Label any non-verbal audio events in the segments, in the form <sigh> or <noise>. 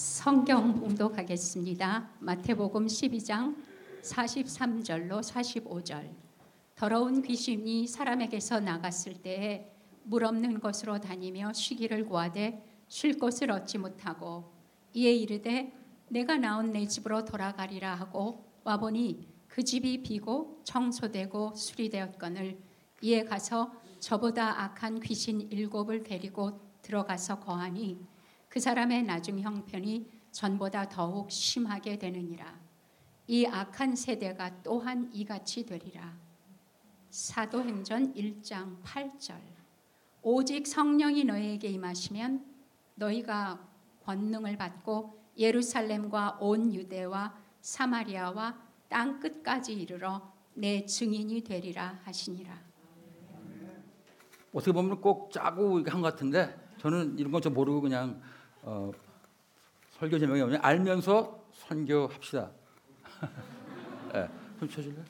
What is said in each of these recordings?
성경 봉독하겠습니다. 마태복음 12장 43절로 45절. 더러운 귀신이 사람에게서 나갔을 때에 물 없는 곳으로 다니며 쉬기를 구하되 쉴 곳을 얻지 못하고 이에 이르되 내가 나온 내 집으로 돌아가리라 하고 와보니 그 집이 비고 청소되고 수리되었거늘 이에 가서 저보다 악한 귀신 일곱을 데리고 들어가서 거하니 그 사람의 나중 형편이 전보다 더욱 심하게 되느니라. 이 악한 세대가 또한 이같이 되리라. 사도행전 1장 8절. 오직 성령이 너희에게 임하시면 너희가 권능을 받고 예루살렘과 온 유대와 사마리아와 땅 끝까지 이르러 내 증인이 되리라 하시니라. 어떻게 보면 꼭 짜고 한 것 같은데 저는 이런 건 좀 모르고 그냥 어, 설교 제목이 뭐냐 알면서 선교합시다. 네, <laughs> 좀 쳐줄래?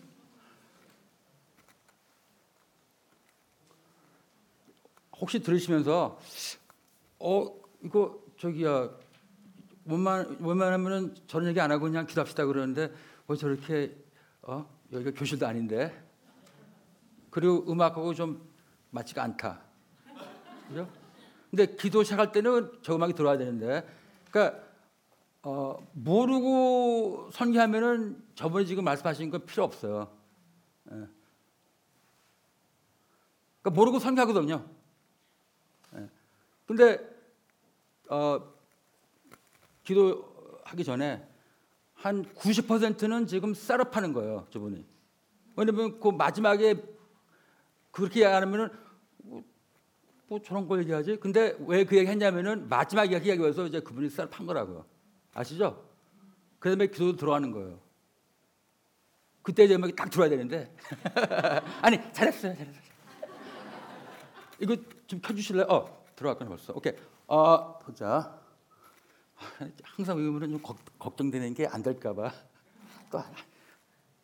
혹시 들으시면서 어 이거 저기야 원만 원만하면은 저런 얘기 안 하고 그냥 기도합시다 그러는데 왜 저렇게 어 여기가 교실도 아닌데 그리고 음악하고 좀 맞지가 않다. 그죠? 근데 기도 시작할 때는 저 음악이 들어야 되는데, 그러니까 어, 모르고 선교하면은 저번에 지금 말씀하신 건 필요 없어요. 예. 그러니까 모르고 선교하거든요. 예. 근데 어, 기도하기 전에 한 90%는 지금 셋업하는 거예요, 저분이. 왜냐면 그 마지막에 그렇게 안 하면은 뭐 저런 거 얘기하지? 근데 왜 그 얘기 했냐면은 마지막 이야기 하기 위해서 이제 그분이 쌀판 거라고요. 아시죠? 그 다음에 기도 들어가는 거예요. 그때 이제 음악이 딱 들어야 되는데. <laughs> 아니, 잘했어요, 잘했어요. 이거 좀 켜주실래요? 어, 들어갔구나 벌써. 오케이. 어, 보자. 항상 외우면 좀 걱정되는 게 안 될까봐. 또,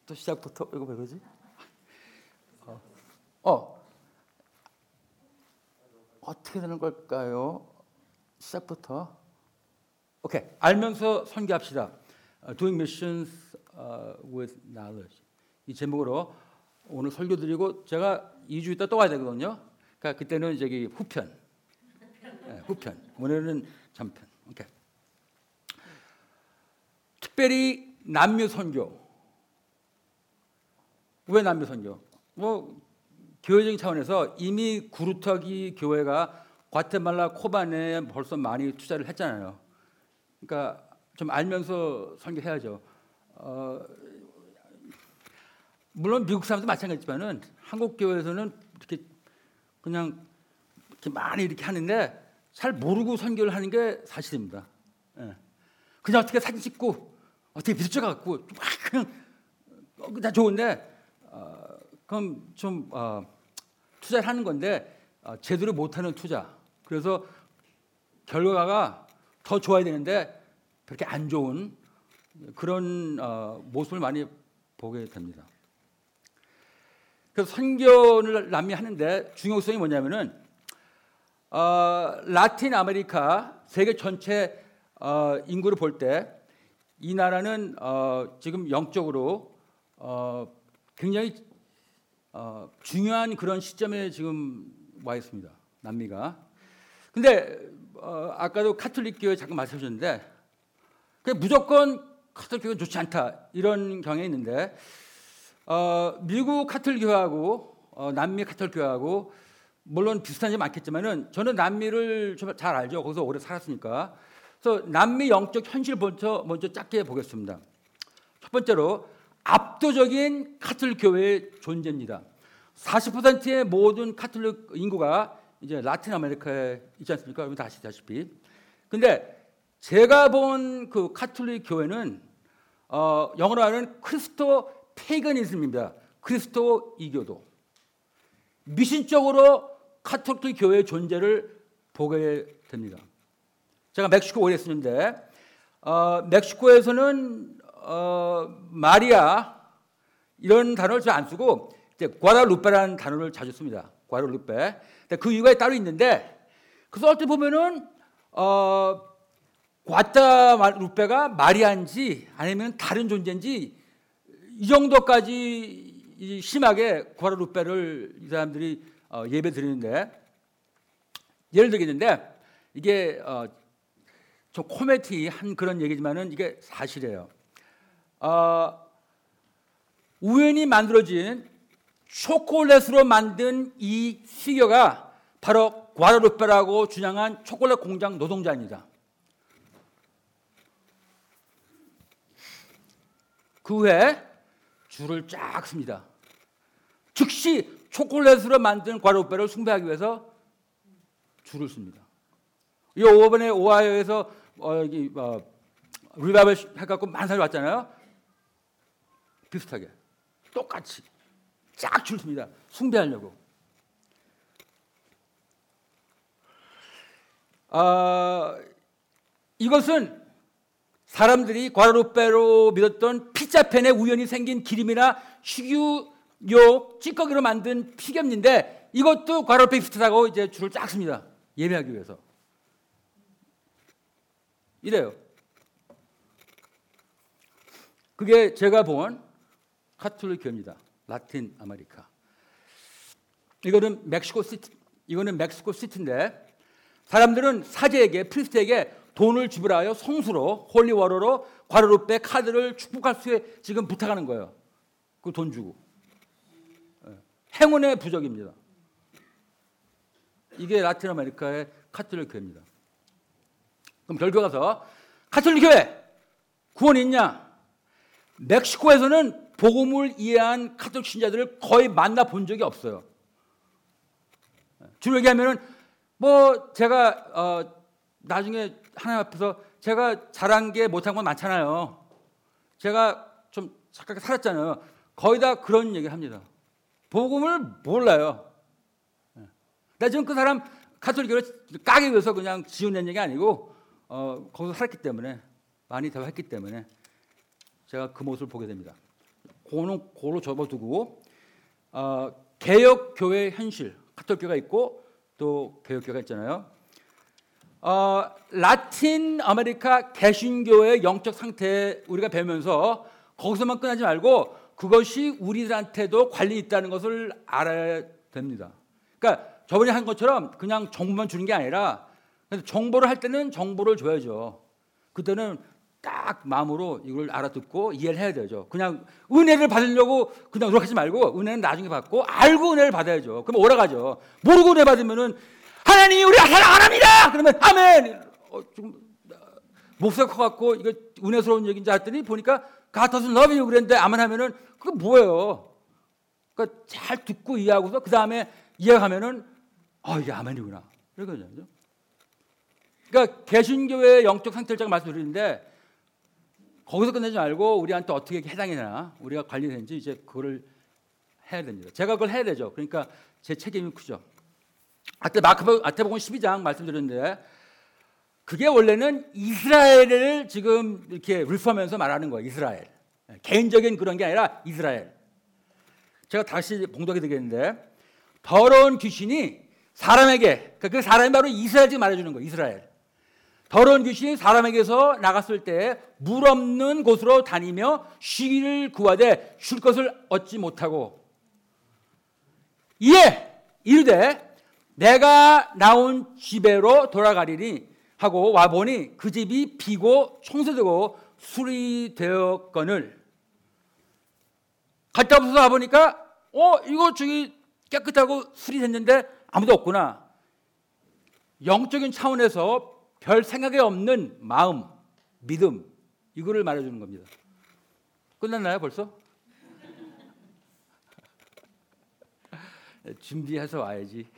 또 시작부터, 이거 왜 그러지? 어, 어. 어떻게 되는 걸까요? 시작부터. 오케이. 알면서 선교합시다. Uh, doing missions uh, with knowledge. 이 제목으로 오늘 설교 드리고 제가 2주 있다 또 와야 되거든요. 그러니까 그때는 저기 후편. 네, 후편. 오늘은 전편. 오케이. 특별히 남녀 선교. 왜 남녀 선교? 뭐 교회적인 차원에서 이미 구루터기 교회가 과테말라 코반에 벌써 많이 투자를 했잖아요. 그러니까 좀 알면서 설교해야죠. 어, 물론 미국 사람도 마찬가지지만은 한국 교회에서는 이렇게 그냥 이렇게 많이 이렇게 하는데 잘 모르고 선교를 하는 게 사실입니다. 예. 그냥 어떻게 사진 찍고 어떻게 비춰 갖고 그냥 다 좋은데 어, 그럼 좀 어, 투자를 하는 건데 어, 제대로 못하는 투자. 그래서 결과가 더 좋아야 되는데 그렇게 안 좋은 그런 어, 모습을 많이 보게 됩니다. 그래서 선교를 남미 하는데 중요성이 뭐냐면은 어, 라틴 아메리카 세계 전체 어, 인구를 볼 때 이 나라는 어, 지금 영적으로 어, 굉장히 어, 중요한 그런 시점에 지금 와 있습니다. 남미가. 근데 어, 아까도 카톨릭 교회 잠깐 말씀하셨는데 무조건 카톨릭 교회가 좋지 않다 이런 경향이 있는데 어, 미국 카톨릭 교회하고 어, 남미 카톨릭 교회하고 물론 비슷한 점이 많겠지만은 저는 남미를 좀 잘 알죠. 거기서 오래 살았으니까. 그래서 남미 영적 현실 먼저 먼저 짧게 보겠습니다. 첫 번째로 압도적인 카톨릭 교회의 존재입니다. 40%의 모든 카톨릭 인구가 이제 라틴 아메리카에 있지 않습니까? 여러분 다 아시다시피. 근데 제가 본 그 카톨릭 교회는 어, 영어로 하는 Christo-paganism입니다. Christo 이교도. 미신적으로 카톨릭 교회의 존재를 보게 됩니다. 제가 멕시코 오래 했었는데 어, 멕시코에서는 어, 마리아 이런 단어를 잘 안 쓰고 이제 과다루페라는 단어를 자주 씁니다. 과다루페. 그 이유가 따로 있는데 그래서 어떻게 보면은 어, 과다루페가 마리아인지 아니면 다른 존재인지 이 정도까지 이 심하게 과다루페를 이 사람들이 어, 예배 드리는데 예를 들겠는데 이게 어, 좀 코미디한 그런 얘기지만은 이게 사실이에요. 어, 우연히 만들어진 초콜릿으로 만든 이 피겨가 바로 과다루페라고 주장한 초콜릿 공장 노동자입니다. 그 후에 줄을 쫙 씁니다. 즉시 초콜릿으로 만든 과다루페를 숭배하기 위해서 줄을 씁니다. 이 5번에 오하이오에서 어, 어, 리바이벌 해갖고 사람이 왔잖아요. 비슷하게 똑같이 쫙줄 씁니다. 숭배하려고. 아, 이것은 사람들이 과다루페로 믿었던 피자팬에 우연히 생긴 기름이나 식유욕 찌꺼기로 만든 피겸인데 이것도 과다루페 비슷하다고 이제 줄을 쫙 씁니다. 예배하기 위해서. 이래요. 그게 제가 본 카톨릭 교입니다. 라틴 아메리카. 이거는 멕시코 시티, 이거는 멕시코 시티인데 사람들은 사제에게 priest에게 돈을 지불하여 성수로 홀리워러로 과달루페 카드를 축복할 수 지금 부탁하는 거예요. 그 돈 주고 예. 행운의 부적입니다. 이게 라틴 아메리카의 카톨릭 교회입니다. 그럼 결과 가서 카톨릭 교회 구원이 있냐? 멕시코에서는 복음을 이해한 카톨릭 신자들을 거의 만나 본 적이 없어요. 주로 얘기하면은 뭐 제가 어 나중에 하나님 앞에서 제가 잘한 게 못한 건 많잖아요. 제가 좀 착하게 살았잖아요. 거의 다 그런 얘기 합니다. 복음을 몰라요. 나 지금 그 사람 카톨릭을 까기 위해서 그냥 지어낸 얘기 아니고 어, 거기서 살았기 때문에 많이 대화했기 때문에 제가 그 모습을 보게 됩니다. 고는 고로 접어두고 어, 개혁 교회 현실 카톨교가 있고 또 개혁교가 있잖아요. 어, 라틴 아메리카 개신교의 영적 상태 우리가 배우면서 거기서만 끝나지 말고 그것이 우리들한테도 관련 있다는 것을 알아야 됩니다. 그러니까 저번에 한 것처럼 그냥 정보만 주는 게 아니라 정보를 할 때는 정보를 줘야죠. 그때는 딱 마음으로 이걸 알아듣고 이해를 해야 되죠. 그냥 은혜를 받으려고 그냥 노력하지 말고 은혜는 나중에 받고 알고 은혜를 받아야죠. 그럼 올라가죠. 모르고 은혜 받으면은 하나님 우리 사랑 안 합니다. 그러면 아멘. 어, 좀 목소리가 커갖고 이거 은혜스러운 얘기인지 했더니 보니까 God doesn't love you 그랬는데 아멘 하면은 그게 뭐예요? 그러니까 잘 듣고 이해하고서 그 다음에 이해하면은 아 이게 아멘이구나. 이거죠. 그러니까 개신교의 영적 상태를 제가 말씀드리는데 거기서 끝내지 말고 우리한테 어떻게 해당이나 우리가 관리되는지 이제 그거를 해야 됩니다. 제가 그걸 해야 되죠. 그러니까 제 책임이 크죠. 아때 마크 아테복음 12장 말씀드렸는데 그게 원래는 이스라엘을 지금 이렇게 리폼하면서 말하는 거예요. 이스라엘. 개인적인 그런 게 아니라 이스라엘. 제가 다시 봉독이 되겠는데 더러운 귀신이 사람에게 그 사람이 바로 이스라엘 지금 말해주는 거예요. 이스라엘. 더러운 귀신이 사람에게서 나갔을 때 물 없는 곳으로 다니며 쉬기를 구하되 쉴 것을 얻지 못하고. 이에 이르되 내가 나온 집에로 돌아가리니 하고 와보니 그 집이 비고 청소되고 수리되었거늘. 갔다 와서 와보니까 어 이거 저기 깨끗하고 수리됐는데 아무도 없구나. 영적인 차원에서 별 생각이 없는 마음, 믿음 이거를 말해주는 겁니다. 끝났나요 벌써? <laughs> 준비해서 와야지.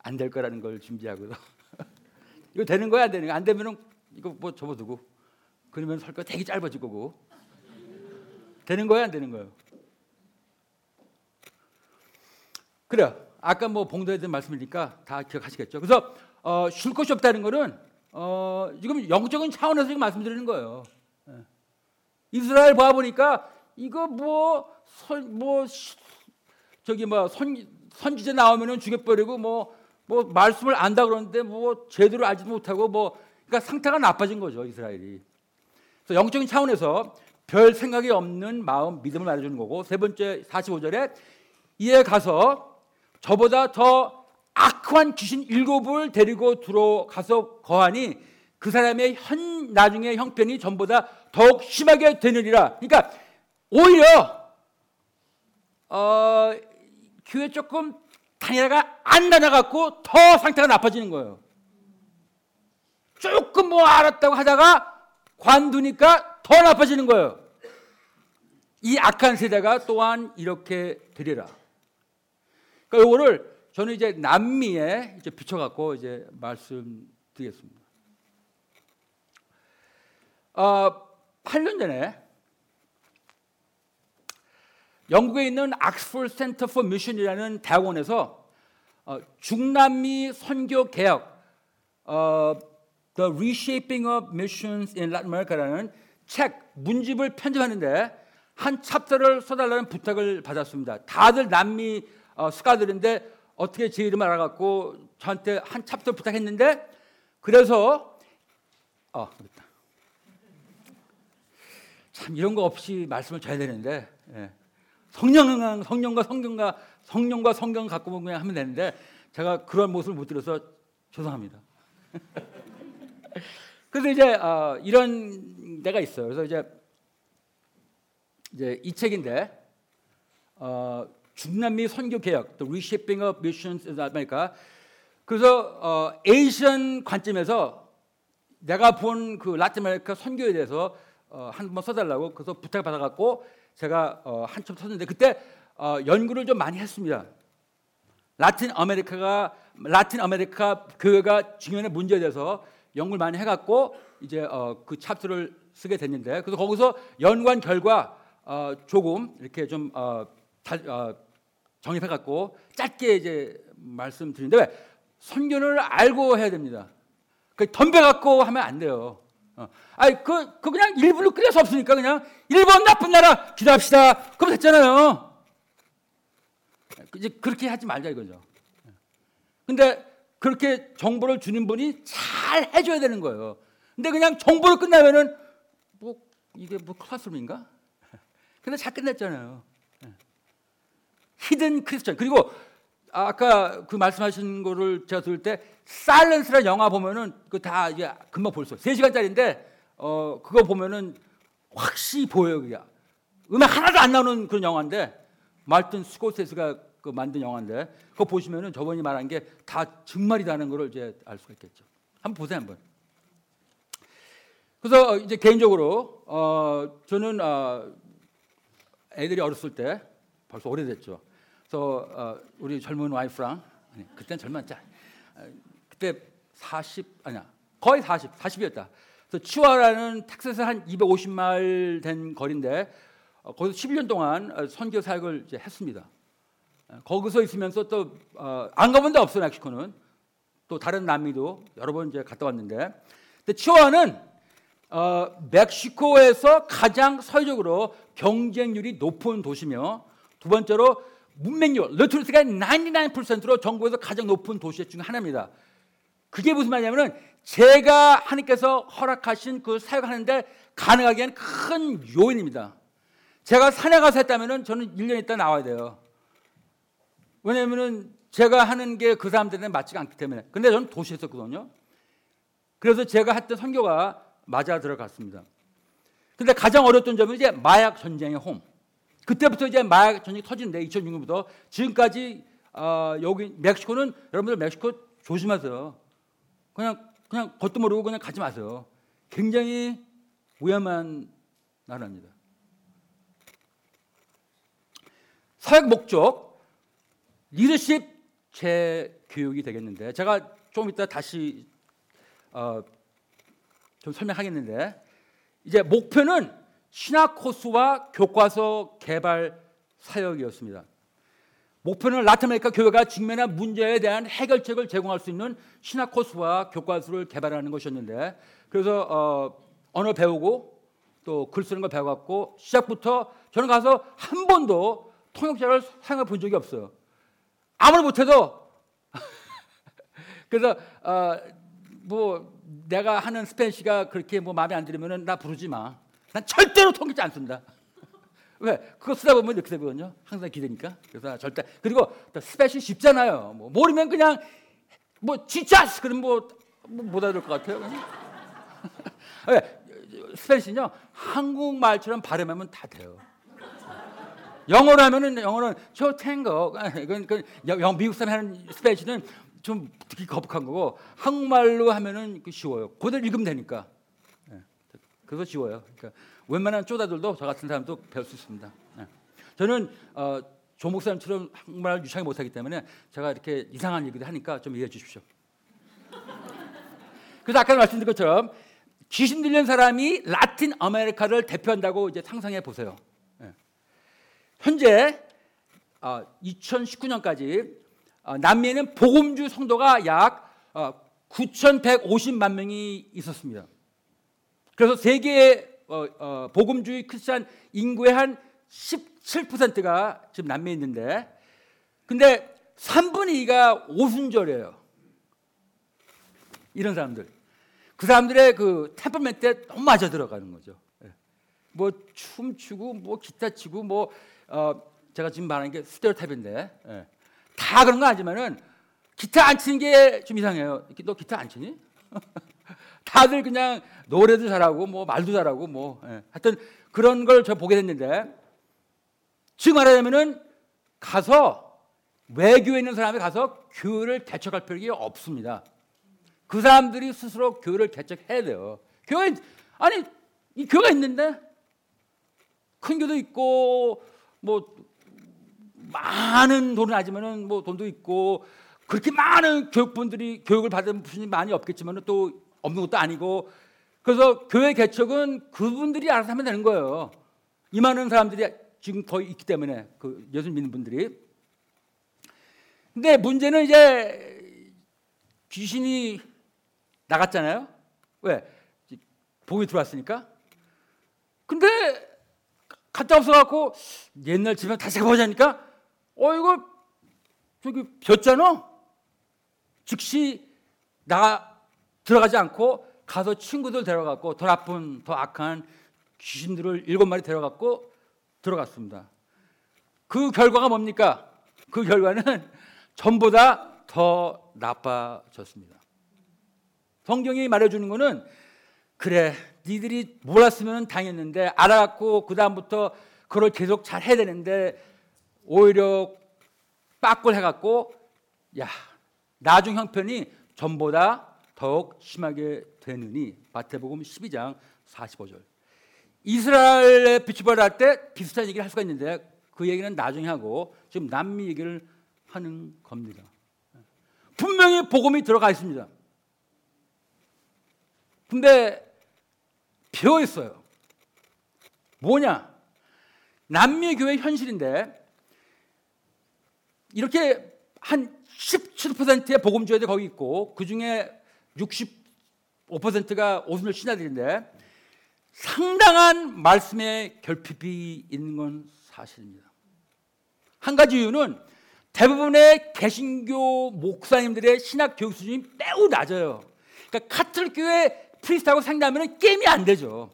안 될 거라는 걸 준비하고도 <laughs> 이거 되는 거야 안 되는 거야 안 되면은 이거 뭐 접어두고 그러면 설거 되게 짧아질 거고 되는 거야 안 되는 거예요. 그래 아까 뭐 봉도에 대한 말씀이니까 다 기억하시겠죠. 그래서 어, 쉴 것이 없다는 것은 어, 지금 영적인 차원에서 지금 말씀드리는 거예요. 예. 이스라엘 봐 보니까 이거 뭐, 선, 뭐 저기 뭐 선, 선지자 나오면은 죽여버리고 뭐, 뭐 말씀을 안다 그러는데 뭐 제대로 알지도 못하고 뭐 그러니까 상태가 나빠진 거죠 이스라엘이. 그래서 영적인 차원에서 별 생각이 없는 마음, 믿음을 말해주는 거고 세 번째 45절에 이에 가서 저보다 더 악한 귀신 일곱을 데리고 들어가서 거하니 그 사람의 현 나중에 형편이 전보다 더욱 심하게 되느니라. 그러니까 오히려 어, 교회 조금 다니다가 안 다녀갖고 더 상태가 나빠지는 거예요. 조금 뭐 알았다고 하다가 관두니까 더 나빠지는 거예요. 이 악한 세대가 또한 이렇게 되리라. 그러니까 이거를 저는 이제 남미에 이제 비춰갖고 이제 말씀드리겠습니다. 어, 8년 전에 영국에 있는 악스포드 센터 포 미션이라는 대학원에서 어, 중남미 선교 개혁 어, The Reshaping of Missions in Latin America라는 책 문집을 편집하는데 한 챕터를 써달라는 부탁을 받았습니다. 다들 남미 어, scholar들인데 어떻게 제 이름 알아갖고 저한테 한 챕터 부탁했는데 그래서 어, 됐다. 참 이런 거 없이 말씀을 줘야 되는데 예. 성령 성령과 성경과 성령과 성경 갖고 그냥 하면 되는데 제가 그런 모습을 못 드려서 죄송합니다. <laughs> 그래서 이제 어, 이런 데가 있어요. 그래서 이제 이제 이 책인데 어, 중남미 선교 개혁, The Reshaping of Missions in America. 그래서 어, Asian 관점에서 내가 본 그 라틴 아메리카 선교에 대해서 어, 한번 써달라고 그래서 부탁 받아갖고 제가 어, 한참 썼는데 그때 어, 연구를 좀 많이 했습니다. 라틴 아메리카가 라틴 아메리카 교회가 중요한 문제에 대해서 연구를 많이 해갖고 이제 어, 그 챕터를 쓰게 됐는데 그래서 거기서 연구한 결과 어, 조금 이렇게 좀 어, 다, 어, 정립해 갖고 짧게 이제 말씀드리는데 왜 선교를 알고 해야 됩니다. 그 덤벼 갖고 하면 안 돼요. 어. 아니 그, 그 그냥 일부러 수 없으니까 그냥 일본 나쁜 나라 기도합시다. 그럼 됐잖아요. 이제 그렇게 하지 말자 이거죠. 근데 그렇게 정보를 주는 분이 잘 해줘야 되는 거예요. 근데 그냥 정보를 끝나면은 뭐 이게 뭐 클래스룸인가? <laughs> 근데 잘 끝냈잖아요. 히든 크리스천 그리고 아까 그 말씀하신 거를 제가 들을 때 사일런스라는 영화 보면은 그 다 이제 금방 볼 수 있어요. 3시간짜리인데 어 그거 보면은 확실히 보여요. 그게. 음악 하나도 안 나오는 그런 영화인데 말튼 스코세스가 그 만든 영화인데 그거 보시면은 저번에 말한 게 다 정말이라는 거를 이제 알 수가 있겠죠. 한번 보세요 한번. 그래서 이제 개인적으로 어 저는 어 애들이 어렸을 때 벌써 오래됐죠. 그래서 어 우리 젊은 와이프랑 아니 그때는 젊었자 그때 40 아니야 거의 40 40이었다. 그래서 치와라는 텍사스 한 250마일 된 거리인데 어, 거기서 11년 동안 어, 선교 사역을 이제 했습니다. 어, 거기서 있으면서 또안 가본 데 없어 멕시코는 또 다른 남미도 여러 번 이제 갔다 왔는데 근데 치와는 어, 멕시코에서 가장 서해적으로 경쟁률이 높은 도시며 두 번째로 문맹률 리트러시가 99%로 전국에서 가장 높은 도시 중 하나입니다. 그게 무슨 말이냐면은 제가 하나님께서 허락하신 그 사역하는데 가능하게 한 큰 요인입니다. 제가 산에 가서 했다면은 저는 1년 있다 나와야 돼요. 왜냐면은 제가 하는 게 그 사람들한테 맞지가 않기 때문에. 근데 저는 도시에 있었거든요. 그래서 제가 했던 선교가 맞아 들어갔습니다. 근데 가장 어려웠던 점은 이제 마약 전쟁의 홈. 그때부터 이제 마약 전쟁이 터지는데 2006년부터 지금까지 어, 여기 멕시코는 여러분들 멕시코 조심하세요. 그냥 그냥 겉도 모르고 그냥 가지 마세요. 굉장히 위험한 나라입니다. 사역 목적 리더십 재교육이 되겠는데 제가 좀 이따 다시 어, 좀 설명하겠는데 이제 목표는 신학 코스와 교과서 개발 사역이었습니다. 목표는 라틴아메리카 교회가 직면한 문제에 대한 해결책을 제공할 수 있는 신학 코스와 교과서를 개발하는 것이었는데 그래서 어, 언어 배우고 또 글 쓰는 걸 배워갖고 시작부터 저는 가서 한 번도 통역자를 사용해 본 적이 없어요. 아무리 못해도 <laughs> 그래서 어, 뭐 내가 하는 Spanish가 그렇게 뭐 마음에 안 들으면은 나 부르지 마. 난 절대로 통기지 않습니다. 왜? 그거 쓰다 보면 이렇게 되거든요. 항상 기대니까. 그래서 절대 그리고 또 스페시 쉽잖아요. 뭐 모르면 그냥 뭐 지자스 그럼 뭐 못 알아들 것 같아요. <laughs> 왜? 스페니시는요 한국말처럼 발음하면 다 돼요. 영어로 하면은 영어는 저 탱거 이건 그 영- 미국 사람 하는 스페니시는 좀 듣기 거북한 거고 한국말로 하면은 그 쉬워요. 그대로 읽으면 되니까. 예. 그래서 쉬워요. 그러니까 웬만한 쪼다들도 저 같은 사람도 배울 수 있습니다. 예. 저는 어, 조 목사님처럼 한국말을 유창하게 못하기 때문에 제가 이렇게 이상한 얘기를 하니까 좀 이해해 주십시오. 그래서 아까 말씀드린 것처럼 귀신 들린 사람이 라틴 아메리카를 대표한다고 이제 상상해 보세요. 예. 현재 어, 2019년까지 어, 남미에는 복음주 성도가 약 어, 9,150만 명이 있었습니다. 그래서 세계 어, 어, 복음주의 크리스천 인구의 한 17%가 지금 남미에 있는데, 근데 3분의 2가 오순절이에요. 이런 사람들. 그 사람들의 그 템퍼멘트에 너무 맞아 들어가는 거죠. 예. 뭐 춤추고 뭐 기타 치고 뭐 어, 제가 지금 말하는 게 스테레오타입인데 예. 다 그런 거 아니지만은 기타 안 치는 게 좀 이상해요. 너 기타 안 치니? <laughs> 다들 그냥 노래도 잘하고 뭐 말도 잘하고 뭐 예. 하여튼 그런 걸 저 보게 됐는데 지금 말하자면은 가서 외교에 있는 사람이 가서 교회를 개척할 필요가 없습니다. 그 사람들이 스스로 교회를 개척해야 돼요. 교회 아니 이 교회가 있는데 큰 교도 있고 뭐 많은 돈은 아니지만은 뭐 돈도 있고 그렇게 많은 교육분들이 교육을 받은 분이 많이 없겠지만은 또 없는 것도 아니고 그래서 교회 개척은 그분들이 알아서 하면 되는 거예요. 이 많은 사람들이 지금 거의 있기 때문에 그 예수 믿는 분들이. 근데 문제는 이제 귀신이 나갔잖아요. 왜? 복이 들어왔으니까. 근데 갔다 없어갖고 옛날 집에 다시 가보자니까 어 이거 저기 졌잖아. 즉시 나 들어가지 않고 가서 친구들 데려갔고 더 나쁜 더 악한 귀신들을 일곱 마리 데려갔고 들어갔습니다. 그 결과가 뭡니까? 그 결과는 <laughs> 전보다 더 나빠졌습니다. 성경이 말해주는 거는 그래 니들이 몰랐으면 당했는데 알아갖고 그 다음부터 그걸 계속 잘 해야 되는데 오히려 빠꿀 해갖고 야 나중 형편이 전보다 더욱 심하게 되느니 마태복음 12장 45절 이스라엘의 비추발 할때 비슷한 얘기를 할 수가 있는데 그 얘기는 나중에 하고 지금 남미 얘기를 하는 겁니다. 분명히 복음이 들어가 있습니다. 근데 비어 있어요. 뭐냐? 남미 교회 현실인데 이렇게 한 17%의 복음주의들 거기 있고 그 중에 65%가 오순절 신하들인데 상당한 말씀의 결핍이 있는 건 사실입니다. 한 가지 이유는 대부분의 개신교 목사님들의 신학 교육 수준이 매우 낮아요. 그러니까 카톨릭 교회 priest하고 상담하면 게임이 안 되죠.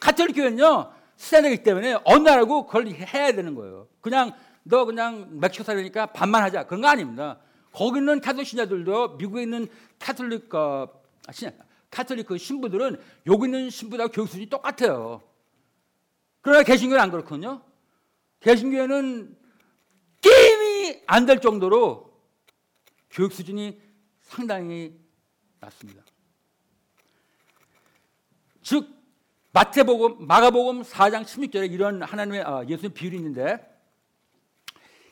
카톨릭 교회는요 standard이기 때문에 어느 나라고 그걸 해야 되는 거예요. 그냥 너 그냥 멕시코 살려니까 반만 하자 그런 거 아닙니다. 거기 있는 카톨릭 신자들도 미국에 있는 카톨릭 어, 신 카톨릭 그 신부들은 여기 있는 신부들하고 교육 수준이 똑같아요. 그러나 개신교는 안 그렇거든요. 개신교회는 게임이 안 될 정도로 교육 수준이 상당히 낮습니다. 즉 마태복음, 마가복음 4장 16절에 이런 하나님의 어, 예수님 비율이 있는데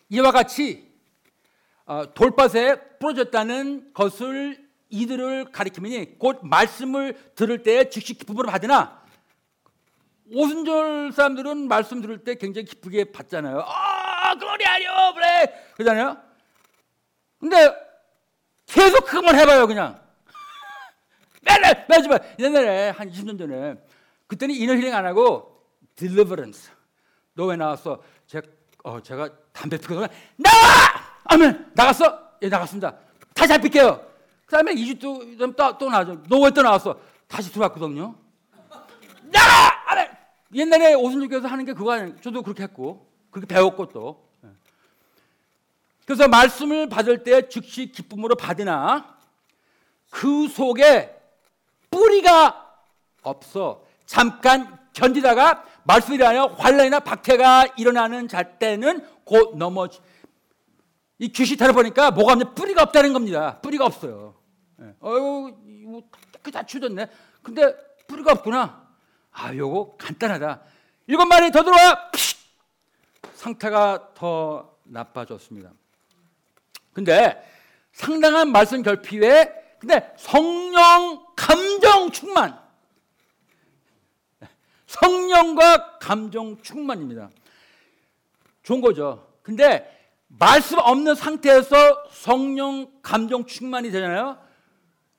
이와 같이 어, 돌밭에 부러졌다는 것을 이들을 가리키니 곧 말씀을 들을 때 즉시 기쁨으로 받으나 오순절 사람들은 말씀 들을 때 굉장히 기쁘게 받잖아요. 아, 글로리아요, 그래, 그러잖아요. 근데 계속 그것만 해봐요, 그냥. <laughs> 맨날 매주만 옛날에 한 20년 전에 그때는 이너 힐링 안 하고 deliverance. 너왜 나왔어? 제가 어 제가 담배 피거든. 나와! 아멘. 나갔어? 예, 나갔습니다. 다시 안 필게요. 그 다음에 2주 또, 또. 너왜또 나왔어? 다시 들어왔거든요. 나가! 안 해! 옛날에 오순절교에서 하는 게 그거 아니에요. 저도 그렇게 했고 그렇게 배웠고 또. 예. 그래서 말씀을 받을 때 즉시 기쁨으로 받으나 그 속에 뿌리가 없어 잠깐 견디다가 말씀이 아니라 환란이나 박해가 일어나는 자 때는 곧 넘어지. 이 귀신 다뤄보니까 뭐가 없냐 뿌리가 없다는 겁니다. 뿌리가 없어요. 예. 어유 이거 다 추졌네. 근데 뿌리가 없구나. 아, 요거 간단하다. 일곱 마리 더 들어와. 픽! 상태가 더 나빠졌습니다. 근데 상당한 말씀 결핍에 근데 성령 감정 충만. 성령과 감정 충만입니다. 좋은 거죠. 근데 말씀 없는 상태에서 성령 감정 충만이 되잖아요.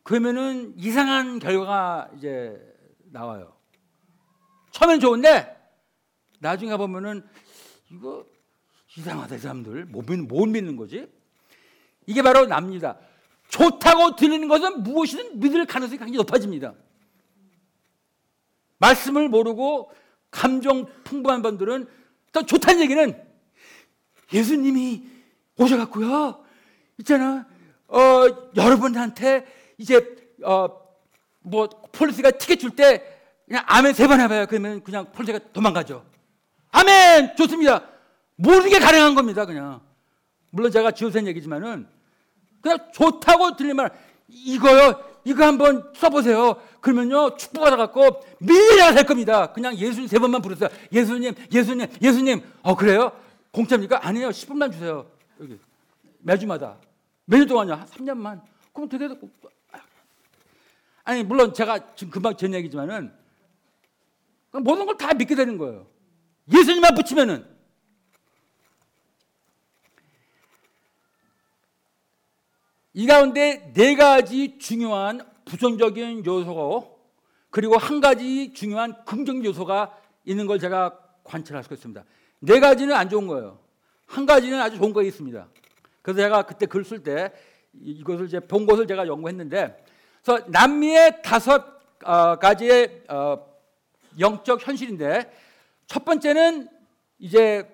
그러면은 이상한 결과가 이제 나와요. 처음엔 좋은데 나중에 보면은 이거 이상하다 이 사람들 못 믿는, 못 믿는 거지. 이게 바로 납니다. 좋다고 들리는 것은 무엇이든 믿을 가능성이 굉장히 높아집니다. 말씀을 모르고 감정 풍부한 분들은 또 좋다는 얘기는 예수님이 오셔갖고요. 있잖아. 어, 여러분한테 이제 어 뭐 police가 티켓 줄 때 그냥 아멘 세 번 해봐요. 그러면 그냥 police가 도망가죠. 아멘 좋습니다. 모든 게 가능한 겁니다. 그냥 물론 제가 지어낸 얘기지만은 그냥 좋다고 들리면 이거요. 이거 한번 써보세요. 그러면요 축복받아 갖고 밀리가 될 겁니다. 그냥 예수님 세 번만 부르세요. 예수님, 예수님, 예수님. 어 그래요? 공짜입니까? 아니에요. 10분만 주세요. 여기 매주마다 동안요? 한 3년만. 그럼 되게 아니 물론 제가 지금 금방 전 얘기지만은 모든 걸 다 믿게 되는 거예요. 예수님만 붙이면은 이 가운데 네 가지 중요한 부정적인 요소고 그리고 한 가지 중요한 긍정 요소가 있는 걸 제가 관찰할 수 있습니다. 네 가지는 안 좋은 거예요. 한 가지는 아주 좋은 거 있습니다. 그래서 제가 그때 글 쓸 때 이것을 이제 본 것을 제가 연구했는데, 그래서 남미의 다섯 어, 가지의 어, 영적 현실인데 첫 번째는 이제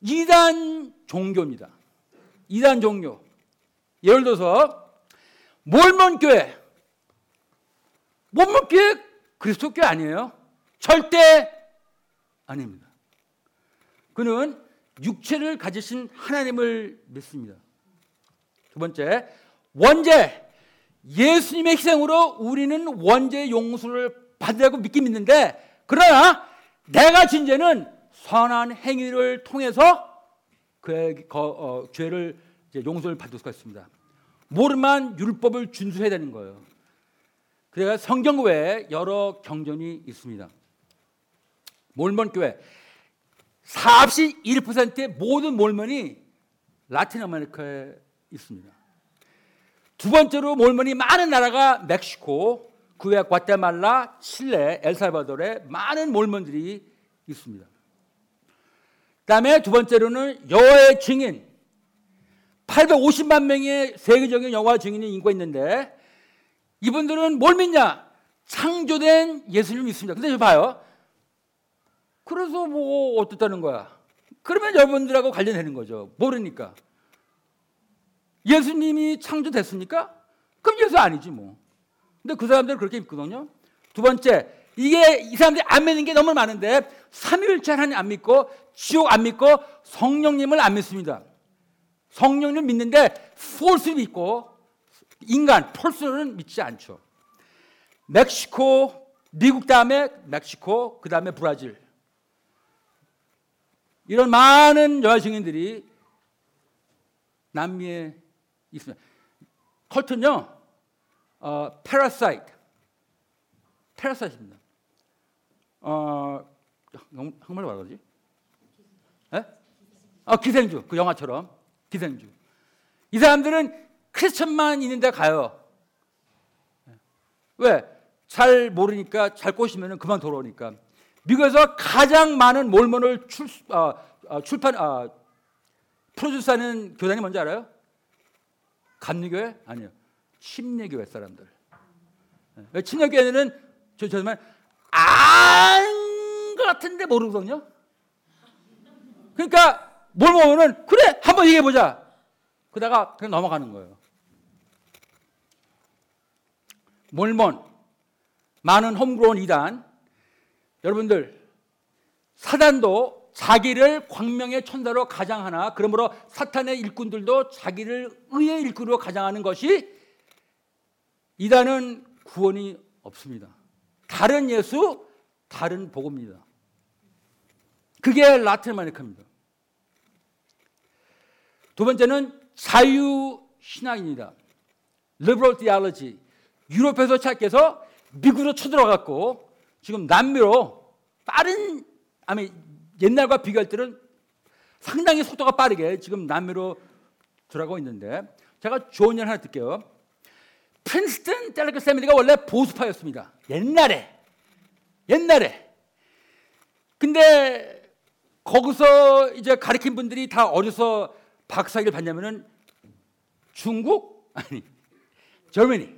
이단 종교입니다. 이단 종교. 예를 들어서 몰몬 교회. 몰몬 교회 그리스도 교회 아니에요. 절대 아닙니다. 그는 육체를 가지신 하나님을 믿습니다. 두 번째, 원죄. 예수님의 희생으로 우리는 원죄 용서를 받으라고 믿기 믿는데, 그러나 내가 진 죄는 선한 행위를 통해서 그의 어, 죄를 용서를 받을 수가 있습니다. 모르만 율법을 준수해야 되는 거예요. 그래서 성경 외에 여러 경전이 있습니다. 몰몬 교회 41%의 모든 몰몬이 라틴 아메리카에 있습니다. 두 번째로 몰몬이 많은 나라가 멕시코, 그 외 과테말라, 칠레, 엘살바도르에 많은 몰몬들이 있습니다. 그다음에 두 번째로는 여호와의 증인 850만 명의 세계적인 여호와 증인이 인구가 있는데 이분들은 뭘 믿냐? 창조된 예수님을 믿습니다. 근데 봐요. 그래서 뭐 어떻다는 거야? 그러면 여러분들하고 관련되는 거죠. 모르니까. 예수님이 창조됐습니까? 그럼 예수 아니지 뭐. 근데 그 사람들은 그렇게 믿거든요. 두 번째, 이게 이 사람들이 안 믿는 게 너무 많은데 삼위일체 하나님 안 믿고 지옥 안 믿고 성령님을 안 믿습니다. 성령님을 믿는데 폴스를 믿고 인간 폴스는 믿지 않죠. 멕시코, 미국 다음에 멕시코, 그 다음에 브라질. 이런 많은 여자 증인들이 남미에 있습니다. 컬트는요, 어, 패러사이트, 패러사이트입니다. 어, 뭐라 그러지? 예? 어, 기생주, 그 영화처럼 기생주. 이 사람들은 크리스천만 있는데 가요. 왜? 잘 모르니까 잘 꼬시면 그만 돌아오니까. 미국에서 가장 많은 몰몬을 출, 어, 어, 출판, 어, 프로듀스하는 교단이 뭔지 알아요? 감리교회? 아니요. 침례교회 사람들. 예. 침례교회는 저 정말 안것 같은데 모르거든요. 그러니까 뭘 보면은 그래 한번 얘기해 보자. 그러다가 그냥 넘어가는 거예요. 몰몬 많은 홈그로운 이단 여러분들 사단도 자기를 광명의 천사로 가장하나 그러므로 사탄의 일꾼들도 자기를 의의 일꾼으로 가장하는 것이 이단은 구원이 없습니다. 다른 예수, 다른 복음입니다. 그게 라틴 마니카입니다. 두 번째는 자유 신앙입니다. liberal theology. 유럽에서 시작해서 미국으로 쳐들어갔고 지금 남미로 빠른 아니 옛날과 비교할 때는 상당히 속도가 빠르게 지금 남미로 들어가고 있는데 제가 좋은 일 하나 듣게요. 프린스턴 텔레크 세미리가 원래 보수파였습니다. 옛날에 옛날에 근데 거기서 이제 가르친 분들이 다 어디서 박사학위를 받냐면은 중국 아니 Germany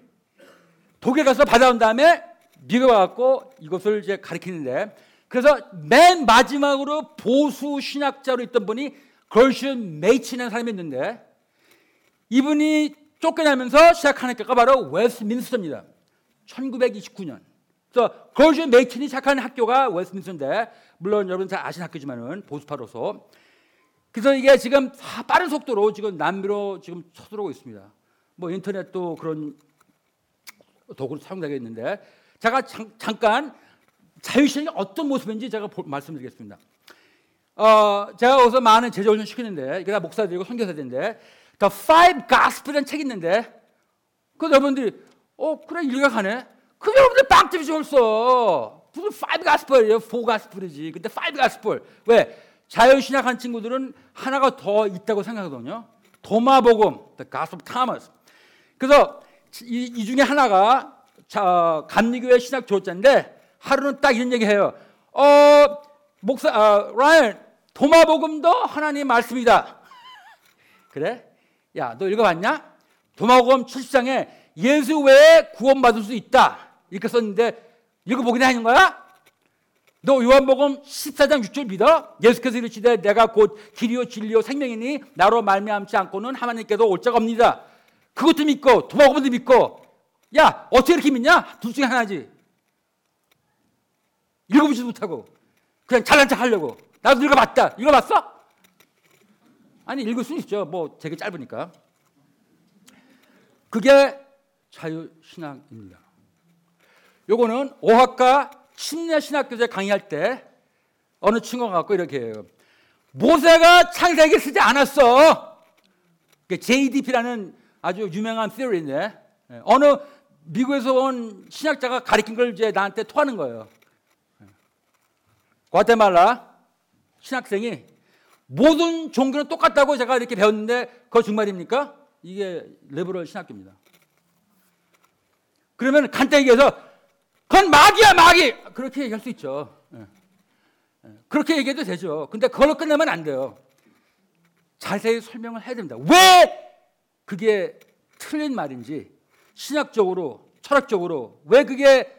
독일 가서 받아온 다음에 와갖고 이것을 이제 가르치는데 그래서 맨 마지막으로 보수 신학자로 있던 분이 그레샴 메이첸이라는 사람이 있는데 이분이 쫓겨나면서 시작한 학교가 바로 웨스트민스터입니다. 1929년. 그래서 그레샴 메이첸이 시작한 학교가 웨스트민스터인데 물론 여러분 잘 아시는 학교지만은 보수파로서 그래서 이게 지금 빠른 속도로 지금 남미로 지금 쳐들어오고 있습니다. 뭐 인터넷도 그런 도구로 사용되겠는데 제가 장, 잠깐 자유신앙이 어떤 모습인지 제가 보, 말씀드리겠습니다. 어, 제가 어디서 많은 제자 훈련 시키는데 이게 다 목사들이고 선교사들인데 The Five Gospel이라는 책이 있는데 그 여러분들이 어 그래 일가 가네. 그 여러분들 빵집이지 벌써 무슨 Five Gospel이에요? Four Gospel이지. 근데 Five Gospel 왜 자유신학한 친구들은 하나가 더 있다고 생각하거든요. 도마복음, The Gospel of Thomas. 그래서 이, 이 중에 하나가 자, 감리교회 신학 조자인데 하루는 딱 이런 얘기 해요. 어, 목사 아, 라이언 도마복음도 하나님 말씀이다. 그래? 야, 너 읽어봤냐? 도마복음 70장에 예수 외에 구원받을 수 있다. 이렇게 썼는데 읽어보긴 하는 거야? 너 요한복음 14장 6절 믿어? 예수께서 이르시되 내가 곧 길이요 진리요 생명이니 나로 말미암지 않고는 하나님께도 올 자가 없니다. 그것도 믿고 도마복음도 믿고 야 어떻게 이렇게 믿냐? 둘 중에 하나지. 읽어보지도 못하고 그냥 잘난 척 하려고 나도 읽어봤다. 읽어봤어? 아니 읽을 수 있죠. 뭐 되게 짧으니까. 그게 자유신앙입니다. 요거는 오학과 침례신학교제 강의할 때 어느 친구가 갖고 이렇게 해요. 모세가 창세기 쓰지 않았어. JDP라는 아주 유명한 theory인데 어느 미국에서 온 신학자가 가르친 걸 이제 나한테 토하는 거예요. 과테말라 신학생이 모든 종교는 똑같다고 제가 이렇게 배웠는데 그거 정말입니까? 이게 레버럴 신학교입니다. 그러면 간단히 얘기해서 그건 마귀야 마귀 그렇게 얘기할 수 있죠. 그렇게 얘기해도 되죠. 근데 그걸로 끝내면 안 돼요. 자세히 설명을 해야 됩니다. 왜 그게 틀린 말인지 신학적으로 철학적으로 왜 그게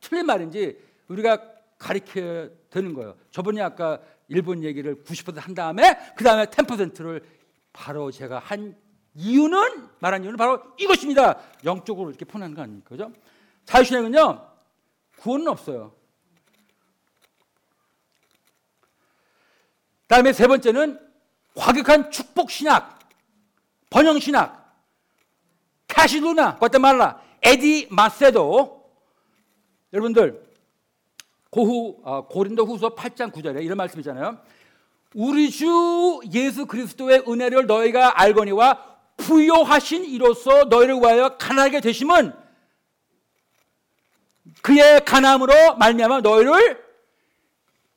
틀린 말인지 우리가 가르쳐야 되는 거예요. 저번에 아까 일본 얘기를 90%한 다음에 그 다음에 10%를 바로 제가 한 이유는 말한 이유는 바로 이것입니다. 영적으로 이렇게 표현하는 거 아닙니까? 그죠? 자유신앙은요 구원은 없어요. 다음에 세 번째는 과격한 축복 신학, 번영 신학, 카시루나, 과테말라, 에디 마세도. 여러분들 고후 어, 고린도 후서 8장 9절에 이런 말씀이잖아요. 우리 주 예수 그리스도의 은혜를 너희가 알거니와 부요하신 이로써 너희를 위하여 가난하게 되심은 그의 가남으로 말미암아 너희를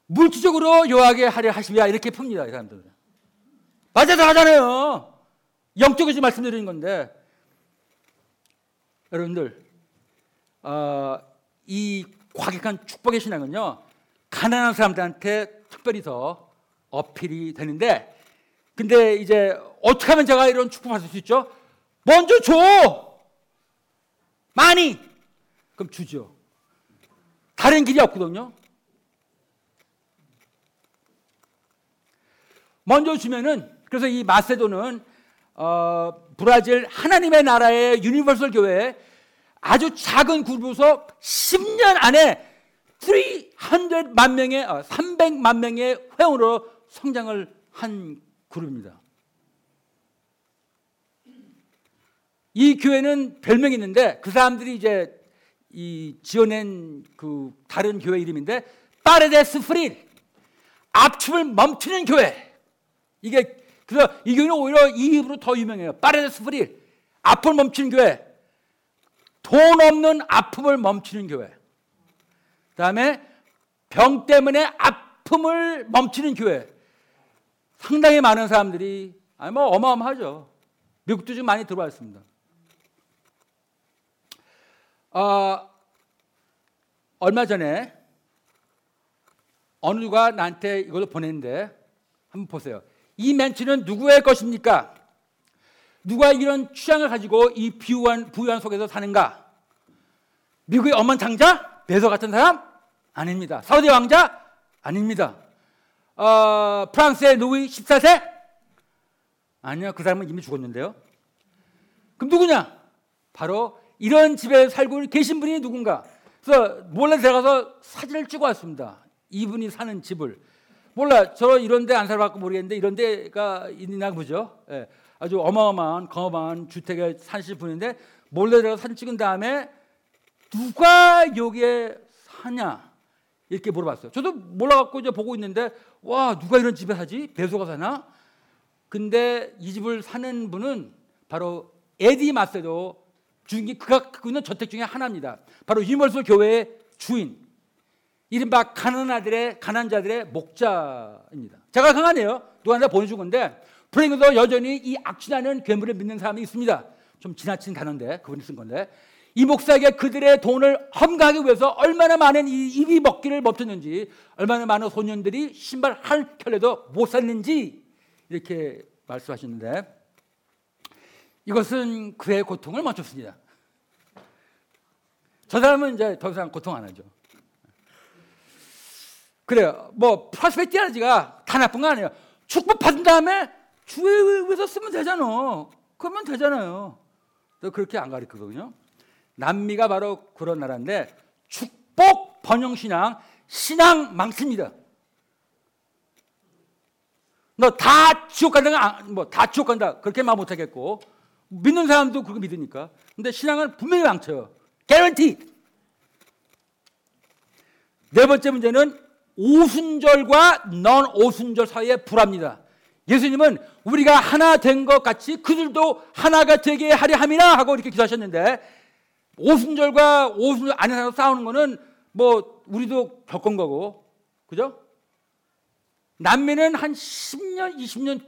물질적으로 요하게 하려 하시랴 이렇게 풉니다 이 사람들은. 맞아서 하잖아요. 영적으로 말씀드리는 건데 여러분들 어, 이 과격한 축복의 신앙은요 가난한 사람들한테 특별히 더 어필이 되는데 근데 이제 어떻게 하면 제가 이런 축복 받을 수 있죠? 먼저 줘 많이 그럼 주죠. 다른 길이 없거든요. 먼저 주면은 그래서 이 마세도는 어, 브라질 하나님의 나라의 Universal 교회 아주 작은 그룹에서 10년 안에 300만 명의 어, 300만 명의 회원으로 성장을 한 그룹입니다. 이 교회는 별명이 있는데 그 사람들이 이제 이 지어낸 그 다른 교회 이름인데 Pare de Sufrir 아픔을 멈추는 교회 이게 그래서 이 교회는 오히려 이 이름으로 더 유명해요. Pare de Sufrir 아픔을 멈추는 교회. 돈 없는 아픔을 멈추는 교회. 그 다음에 병 때문에 아픔을 멈추는 교회. 상당히 많은 사람들이 아니 뭐 어마어마하죠. 미국도 지금 많이 들어와 있습니다. 어, 얼마 전에 어느 누가 나한테 이걸 보냈는데 한번 보세요. 이 멘트는 누구의 것입니까? 누가 이런 취향을 가지고 이 부유한, 부유한 속에서 사는가? 미국의 엄한 장자? 베서 같은 사람? 아닙니다. 사우디 왕자? 아닙니다. 어, 프랑스의 루이 14세? 아니요. 그 사람은 이미 죽었는데요. 그럼 누구냐? 바로 이런 집에 살고 계신 분이 누군가. 그래서 몰래 들어가서 사진을 찍어 왔습니다. 이분이 사는 집을. 몰라, 저 이런 데 안 살아봤고 모르겠는데 이런 데가 있나 보죠. 예, 아주 어마어마한, 거마한 주택에 사실 분인데 몰래 들어가서 사진 찍은 다음에 누가 여기에 사냐? 이렇게 물어봤어요. 저도 몰라갖고 이제 보고 있는데 와, 누가 이런 집에 사지? 배소가 사나? 근데 이 집을 사는 분은 바로 에디 마세도 주인 그가 갖고 있는 저택 중에 하나입니다. 바로 유니버설 교회의 주인. 이른바 가난 아들의 가난 자들의 목자입니다. 제가 강하네요. 누가 보내준 건데 불행히도 여전히 이 악취나는 괴물을 믿는 사람이 있습니다. 좀 지나친 단어인데 그분이 쓴 건데 이 목사에게 그들의 돈을 험가하기 위해서 얼마나 많은 이 입이 먹기를 멈췄는지 얼마나 많은 소년들이 신발 한 켤레도 못 샀는지 이렇게 말씀하시는데 이것은 그의 고통을 멈췄습니다. 저 사람은 이제 더 이상 고통 안 하죠. 그래요. 뭐 프라스페티아지가 다 나쁜 거 아니에요. 축복 받은 다음에 주의 위해서 쓰면 되잖아. 그러면 되잖아요. 또 그렇게 안 가르치거든요. 남미가 바로 그런 나라인데 축복 번영 신앙 신앙 많습니다. 너 다 지옥 간다, 뭐 다 지옥 간다 그렇게 말 못하겠고 믿는 사람도 그렇게 믿으니까. 근데 신앙은 분명히 망쳐요. 개런티. 네 번째 문제는 오순절과 넌 오순절 사이의 불합니다. 예수님은 우리가 하나 된 것 같이 그들도 하나가 되게 하려 함이나 하고 이렇게 기도하셨는데 오순절과 오순절 안에서 싸우는 거는 뭐 우리도 겪은 거고 그죠? 남미는 한 10년, 20년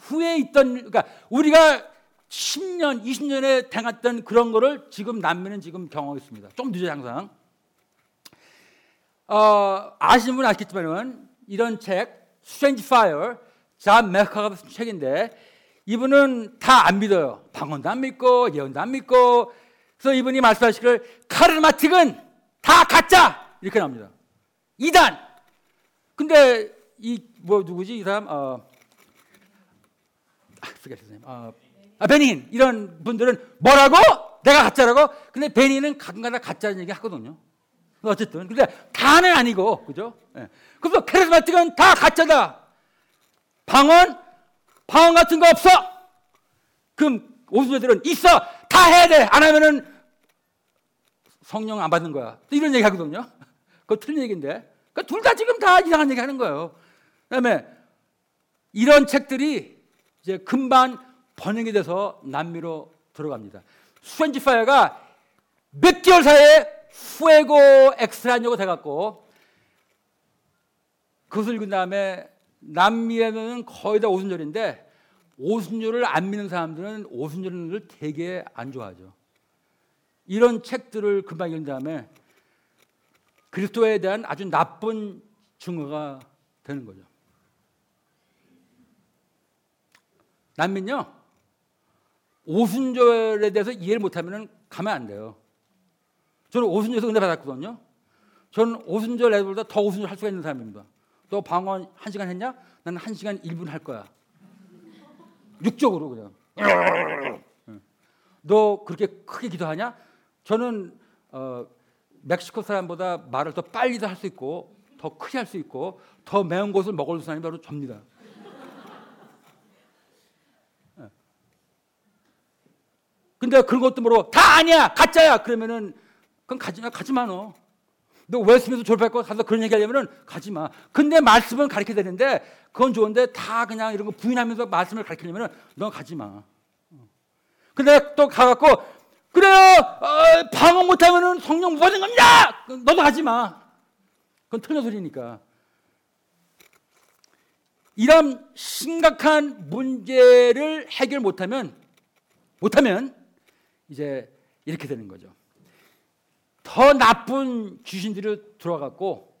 후에 있던 그러니까 우리가 10년, 20년에 당했던 그런 거를 지금 남미는 지금 경험하고 있습니다. 좀 늦어요, 항상. 어, 아시는 분은 아시겠지만은 이런 책, Strange Fire, 잔 메카가 쓴 책인데 이분은 다 안 믿어요. 방언도 안 믿고, 예언도 안 믿고. 그래서 이분이 말씀하시기를 카르마틱은 다 가짜! 이렇게 나옵니다. 이단! 근데 이, 뭐, 누구지? 이 사람, 어, 아, 선생님. 어, 아, 베닌 이런 분들은 뭐라고? 내가 가짜라고? 근데 베닌은 가끔가다 가짜는 얘기 하거든요. 어쨌든 근데 다는 아니고 그죠? 예. 그래서 카리스마틱은 다 가짜다. 방언 방언 같은 거 없어. 그럼 오순절들은 있어. 다 해야 돼. 안 하면은 성령 안 받는 거야. 이런 얘기 하거든요. <laughs> 그거 틀린 얘기인데. 그러니까 둘 다 지금 다 이상한 얘기 하는 거예요. 그다음에 이런 책들이 이제 금방 번역이 돼서 남미로 들어갑니다. Strange Fire가 몇 개월 사이에 Fuego Extraño라고 돼갖고 그것을 읽은 다음에 남미에는 거의 다 오순절인데 오순절을 안 믿는 사람들은 오순절을 되게 안 좋아하죠. 이런 책들을 금방 읽은 다음에 그리스도에 대한 아주 나쁜 증거가 되는 거죠. 남민요 오순절에 대해서 이해를 못하면 가면 안 돼요. 저는 오순절에서 은혜 받았거든요. 저는 오순절 애들보다 더 오순절 할 수가 있는 사람입니다. 너 방언 한 시간 했냐? 나는 한 시간 1분 할 거야. 육적으로 그냥. 너 그렇게 크게 기도하냐? 저는 어, 멕시코 사람보다 말을 더 빨리도 할 수 있고 더 크게 할 수 있고 더 매운 것을 먹을 사람이 바로 접니다. 예. 근데 그런 것도 모르고 다 아니야 가짜야 그러면은 그럼 가지 마 가지 마 너. 너 웨스트민스터 졸업할 거 가서 그런 얘기 하려면은 가지 마. 근데 말씀은 가르쳐야 되는데 그건 좋은데 다 그냥 이런 거 부인하면서 말씀을 가르치려면은 너 가지 마. 근데 또 가갖고 그래요 어, 방언 못하면은 성령 못 받는 겁니다. 너도 가지 마. 그건 틀린 소리니까. 이런 심각한 문제를 해결 못하면 못하면 이제 이렇게 되는 거죠. 더 나쁜 귀신들이 들어갔고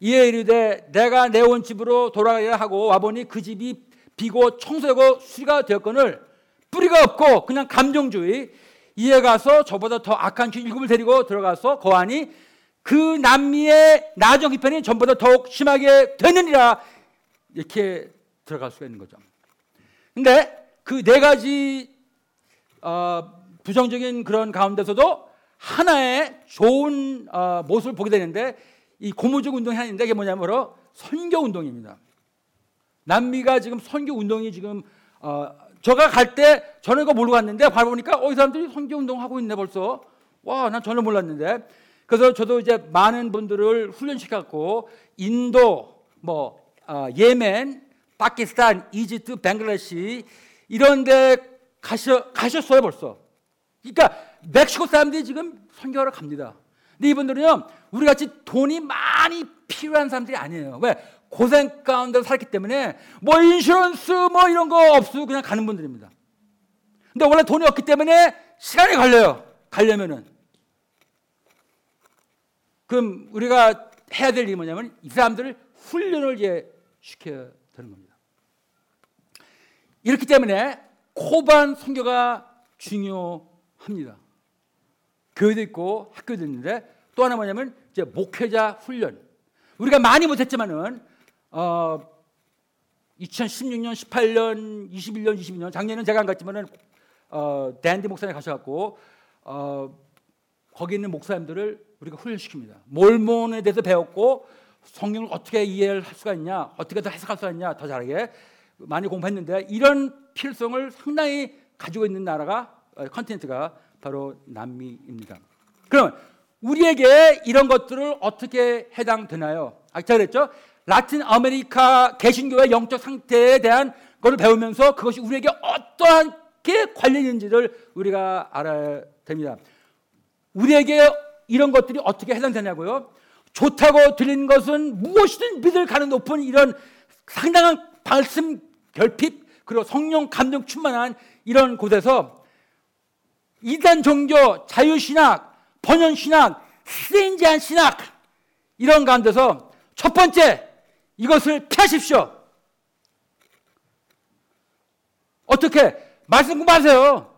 이에 이르되 내가 내 온 집으로 돌아가야 하고 와보니 그 집이 비고 청소하고 수리가 되었거늘 뿌리가 없고 그냥 감정주의 이에 가서 저보다 더 악한 귀 일곱을 데리고 들어가서 거하니 그 남미의 나중 희편이 전보다 더욱 심하게 되느니라 이렇게 들어갈 수가 있는 거죠. 근데 그 네 가지 어, 부정적인 그런 가운데서도 하나의 좋은 어, 모습을 보게 되는데 이 고무적 운동이 하나 있는데 이게 뭐냐면 바로 선교 운동입니다. 남미가 지금 선교 운동이 지금 어, 제가 갈 때 저는 이거 모르고 갔는데 바로 보니까 어, 이 사람들이 선교 운동 하고 있네 벌써. 와, 난 전혀 몰랐는데. 그래서 저도 이제 많은 분들을 훈련시켰고 인도, 뭐 어, 예멘, 파키스탄, 이집트, 벵글라시 이런 데 가셔 가셨어요 벌써. 그러니까 멕시코 사람들이 지금 선교하러 갑니다. 근데 이분들은요, 우리 같이 돈이 많이 필요한 사람들이 아니에요. 왜? 고생 가운데 살기 때문에 뭐 인슈런스 뭐 이런 거 없고 그냥 가는 분들입니다. 근데 원래 돈이 없기 때문에 시간이 걸려요. 가려면은. 그럼 우리가 해야 될 일이 뭐냐면 이 사람들을 훈련을 이제 시켜야 되는 겁니다. 이렇기 때문에 코반 선교가 중요합니다. 교회도 있고 학교도 있는데 또 하나 뭐냐면 이제 목회자 훈련. 우리가 많이 못했지만은 어 2016년, 18년, 21년, 22년 작년에는 제가 안 갔지만은 어 댄디 목사님 가셔갖고 어 거기 있는 목사님들을 우리가 훈련시킵니다. 몰몬에 대해서 배웠고 성경을 어떻게 이해할 수가 있냐, 어떻게 더 해석할 수가 있냐, 더 잘하게 많이 공부했는데 이런 필요성을 상당히 가지고 있는 나라가 어, continent가 바로 남미입니다. 그럼 우리에게 이런 것들을 어떻게 해당되나요? 아까 그랬죠? 라틴 아메리카 개신교의 영적 상태에 대한 것을 배우면서 그것이 우리에게 어떠한 게 관련이 있는지를 우리가 알아야 됩니다. 우리에게 이런 것들이 어떻게 해당되냐고요? 좋다고 들리는 것은 무엇이든 믿을 가능 높은 이런 상당한 말씀 결핍 그리고 성령 감동 충만한 이런 곳에서 이단 종교, 자유신학, 번연신학, 스테인지한 신학 이런 가운데서 첫 번째 이것을 피하십시오. 어떻게 말씀 공부하세요.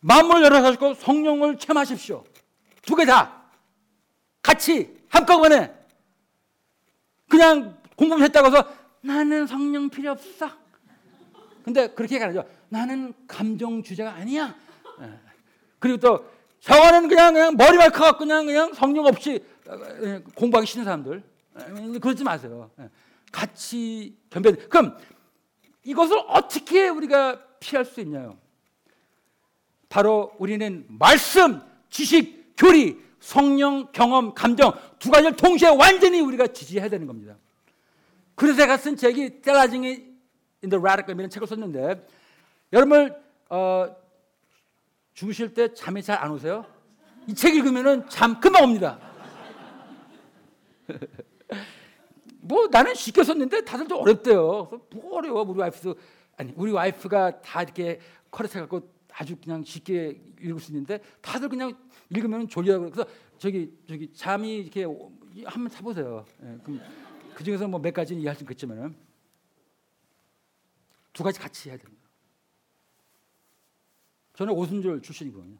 마음을 열어가지고 성령을 체험하십시오. 두 개 다 같이 한꺼번에 그냥 공부를 했다고 해서 나는 성령 필요 없어. 근데 그렇게 가죠. 나는 감정 주제가 아니야. 예. 그리고 또 저거는 그냥 그냥 머리만 커갖고 그냥 그냥 성령 없이 공부하기 싫은 사람들 예, 그러지 마세요. 예. 같이 겸비. 그럼 이것을 어떻게 우리가 피할 수 있냐요? 바로 우리는 말씀, 지식, 교리, 성령, 경험, 감정 두 가지를 동시에 완전히 우리가 지지해야 되는 겁니다. 그래서 제가 쓴 책이 텔라징이 in the radical 이라는 책을 썼는데 여러분 어, 주무실 때 잠이 잘 안 오세요? 이 책 읽으면은 잠 금방 옵니다. <laughs> 뭐 나는 쉽게 썼는데 다들 좀 어렵대요. 뭐 어려워 우리 와이프도 아니 우리 와이프가 다 이렇게 커레트 갖고 아주 그냥 쉽게 읽을 수 있는데 다들 그냥 읽으면 졸려 그래서 저기 저기 잠이 이렇게 한번 사보세요. 예, 그럼 그 중에서 뭐 몇 가지는 이해할 수 있겠지만은 두 가지 같이 해야 됩니다. 저는 오순절 출신이거든요.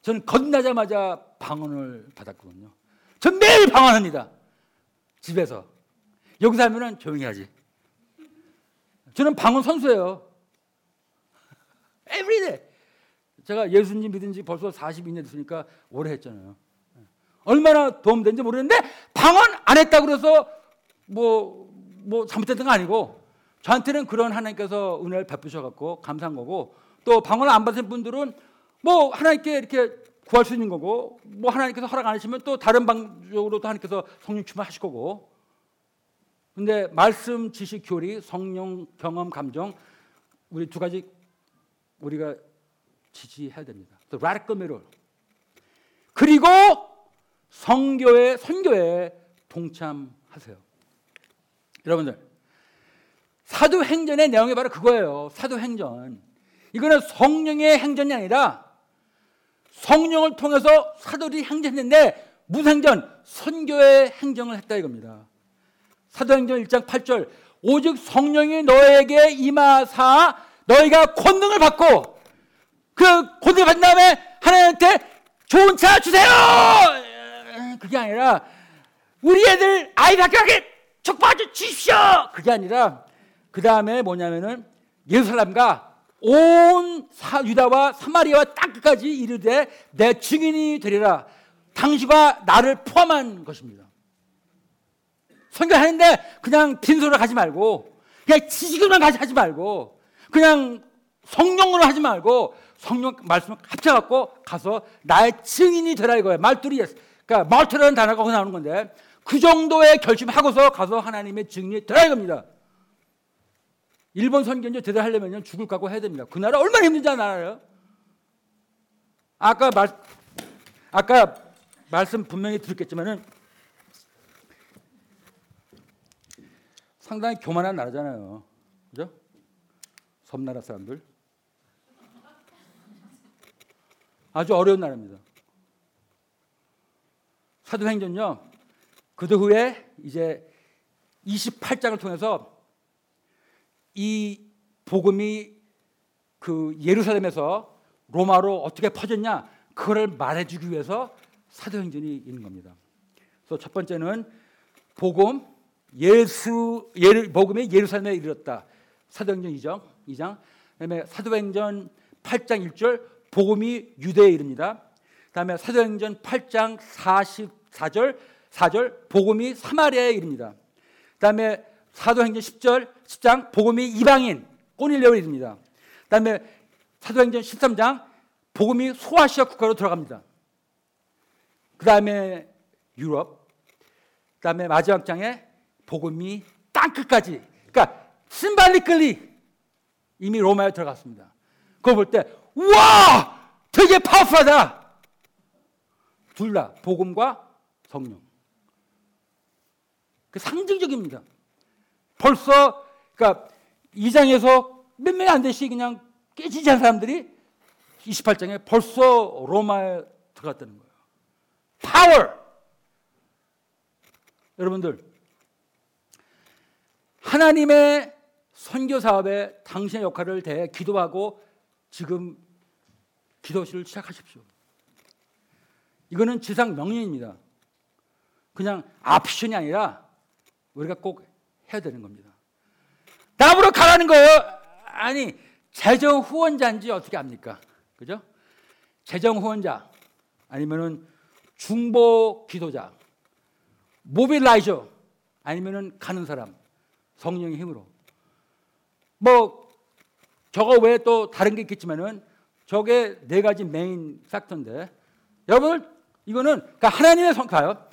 저는 거듭나자마자 방언을 받았거든요. 전 매일 방언합니다. 집에서. 여기 살면은 조용히 하지. 저는 방언 선수예요. Everyday. 제가 예수님 믿은 지 벌써 42년 됐으니까 오래 했잖아요. 얼마나 도움된지 모르는데 방언 안 했다 그래서 뭐, 뭐 잘못됐던 거 아니고 저한테는 그런 하나님께서 은혜를 베푸셔 갖고 감사한 거고 또 방언을 안 받은 분들은 뭐 하나님께 이렇게 구할 수 있는 거고 뭐 하나님께서 허락 안 하시면 또 다른 방식으로 또 하나님께서 성령 충만하실 거고 근데 말씀, 지식, 교리, 성령, 경험, 감정 우리 두 가지 우리가 지지해야 됩니다. The radical middle. 그리고 성교회 선교에 동참하세요. 여러분들 사도행전의 내용이 바로 그거예요. 사도행전. 이거는 성령의 행전이 아니라 성령을 통해서 사도들이 행전했는데 무슨 행전? 선교의 행정을 했다 이겁니다. 사도행전 1장 8절 오직 성령이 너에게 임하사 너희가 권능을 받고 그 권능을 받은 다음에 하나님한테 좋은 차 주세요. 그게 아니라 우리 애들 아이 학교하게 촉받아 주십시오. 그게 아니라 그 다음에 뭐냐면은 예루살렘과 온 사, 유다와 사마리아와 땅 끝까지 이르되 내 증인이 되리라. 당신과 나를 포함한 것입니다. 선교하는데 그냥 빈소를 가지 말고 그냥 지식으로만 가지 하지 말고 그냥 성령으로 하지 말고 성령 말씀을 합쳐갖고 가서 나의 증인이 되라 이거예요. 말들이 그러니까 말투라는 단어가 나오는 건데 그 정도의 결심하고서 가서 하나님의 증인이 되라 이겁니다. 일본 선교제 제대로 하려면 죽을 각오 해야 됩니다. 그 나라 얼마나 힘든지 알아요? 아까 말 아까 말씀 분명히 들었겠지만은 상당히 교만한 나라잖아요. 그죠? 섬나라 사람들. 아주 어려운 나라입니다. 사도행전요. 그도 후에 이제 28장을 통해서 이 복음이 그 예루살렘에서 로마로 어떻게 퍼졌냐 그걸 말해주기 위해서 사도행전이 있는 겁니다. 그래서 첫 번째는 복음 예수 예루, 복음이 예루살렘에 이르렀다. 사도행전 2장 2장 그다음에 사도행전 8장 1절 복음이 유대에 이릅니다. 그다음에 사도행전 8장 44절 4절 복음이 사마리아에 이릅니다. 그다음에 사도행전 10절 10장 복음이 이방인 꼬닐레오에 이릅니다. 그다음에 사도행전 13장 복음이 소아시아 국가로 들어갑니다. 그다음에 유럽 그다음에 마지막 장에 복음이 땅 끝까지 그러니까 심발리클리 이미 로마에 들어갔습니다. 그거 볼 때 우와 되게 파워풀하다. 둘 다 복음과 성령. 그 상징적입니다. 벌써 그러니까 2장에서 몇 명 안 되시 그냥 깨지지 않은 사람들이 28장에 벌써 로마에 들어갔다는 거예요. 파워. 여러분들 하나님의 선교 사업에 당신의 역할을 대해 기도하고 지금 기도실을 시작하십시오. 이거는 지상 명령입니다. 그냥 아피션이 아니라 우리가 꼭 해야 되는 겁니다. 나보러 가라는 거예요. 아니 재정 후원자인지 어떻게 압니까? 그죠? 재정 후원자 아니면은 중보 기도자 mobilizer 아니면은 가는 사람 성령의 힘으로 뭐 저거 외에 또 다른 게 있겠지만은 저게 네 가지 main factor인데 여러분 이거는 그러니까 하나님의 선교요.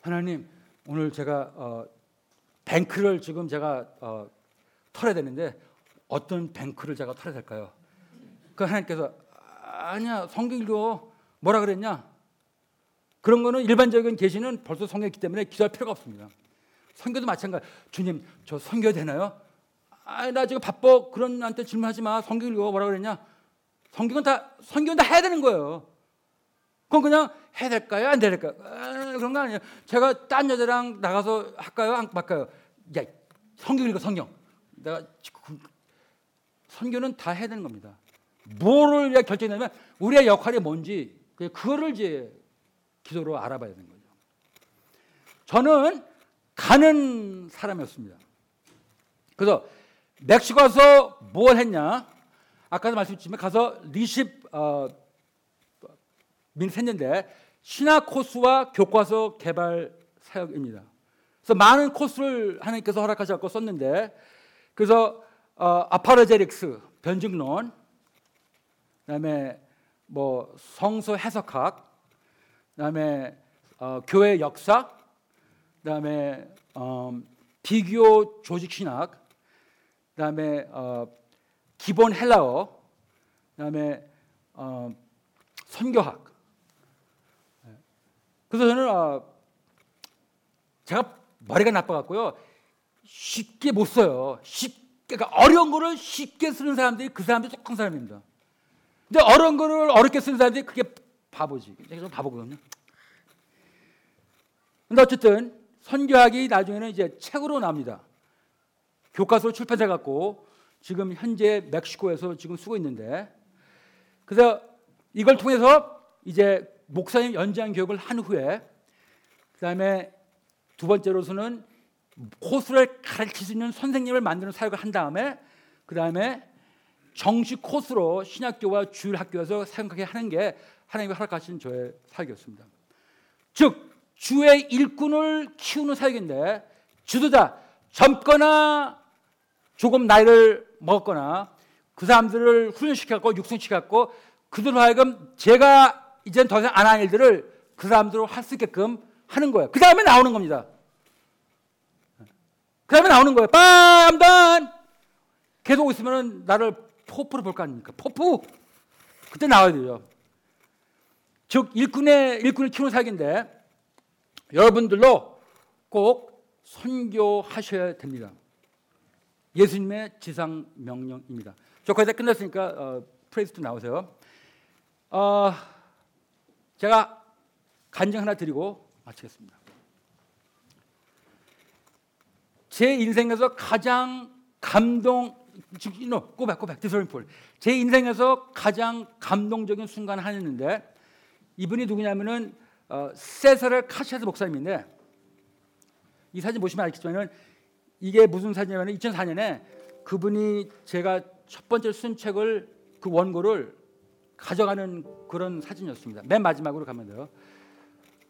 하나님 오늘 제가 어, 뱅크를 지금 제가 어, 털어야 되는데 어떤 뱅크를 제가 털어야 될까요? 그 하나님께서 아니야 성경 읽어 뭐라 그랬냐? 그런 거는 일반적인 계시는 벌써 성경이기 때문에 기도할 필요가 없습니다. 성교도 마찬가지. 주님 저 성교 되나요? 아나 지금 바빠 그런 한테 질문하지 마. 성경 읽어 뭐라 그랬냐? 성경은 다 성경은 다 해야 되는 거예요. 그건 그냥 해야 될까요? 안 될까요? 아, 그런 거 아니에요. 제가 딴 여자랑 나가서 할까요? 안 할까요? 야, 성경 읽어 성경. 내가 그, 선교는 다 해야 되는 겁니다. 뭐를 결정하냐면 우리의 역할이 뭔지 그 그거를 이제 기도로 알아봐야 되는 거죠. 저는 가는 사람이었습니다. 그래서 멕시코 가서 뭘 했냐? 아까도 말씀드렸지만 가서 리십 어, 민했는데 신화 코스와 교과서 개발 사역입니다. 그래서 많은 코스를 하나님께서 허락하셔서 썼는데 그래서 어, 아파르제릭스 변증론, 그다음에 뭐 성서 해석학, 그다음에 어, 교회 역사, 그다음에 어, 비교 조직 신학, 그다음에 어, 기본 헬라어, 그다음에 어, 선교학. 그래서 저는 어, 제가 머리가 나빠갖고요 쉽게 못 써요. 쉽 그러니까 어려운 거를 쉽게 쓰는 사람들이 그 사람들이 똑똑한 사람입니다. 근데 어려운 거를 어렵게 쓰는 사람들이 그게 바보지. 좀 바보거든요. 근데 어쨌든 선교학이 나중에는 이제 책으로 나옵니다. 교과서 출판사 갖고 지금 현재 멕시코에서 지금 쓰고 있는데 그래서 이걸 통해서 이제 목사님 연장 교육을 한 후에 그다음에 두 번째로서는 코스를 가르칠 수 있는 선생님을 만드는 사역을 한 다음에 그다음에 정식 코스로 신학교와 주일 학교에서 사역하게 하는 게 하나님이 허락하신 저의 사역이었습니다. 즉 주의 일꾼을 키우는 사역인데 지도자 젊거나 조금 나이를 먹었거나 그 사람들을 훈련시켰고 육성시켰고 그들로 하여금 제가 이젠 더 이상 안할 일들을 그 사람들로 할 수 있게끔 하는 거예요. 그 다음에 나오는 겁니다. 그 다음에 나오는 거예요. 빰단! 계속 있으면 나를 포프로 볼 거 아닙니까? 포프! 그때 나와야 되죠. 즉, 일꾼의, 일꾼을 키우는 사역인데 여러분들로 꼭 선교하셔야 됩니다. 예수님의 지상 명령입니다. 저 거의 다 끝났으니까 어, 프레이스도 나오세요. 어, 제가 간증 하나 드리고 마치겠습니다. 제 인생에서 가장 감동 no, is very important. 제 인생에서 가장 감동적인 순간 하나였는데 이분이 누구냐면은 어, 세사르 카시아스 목사님인데 이 사진 보시면 알겠지만은 이게 무슨 사진이냐면 2004년에 그분이 제가 첫 번째 쓴 책을 그 원고를 가져가는 그런 사진이었습니다. 맨 마지막으로 가면 돼요.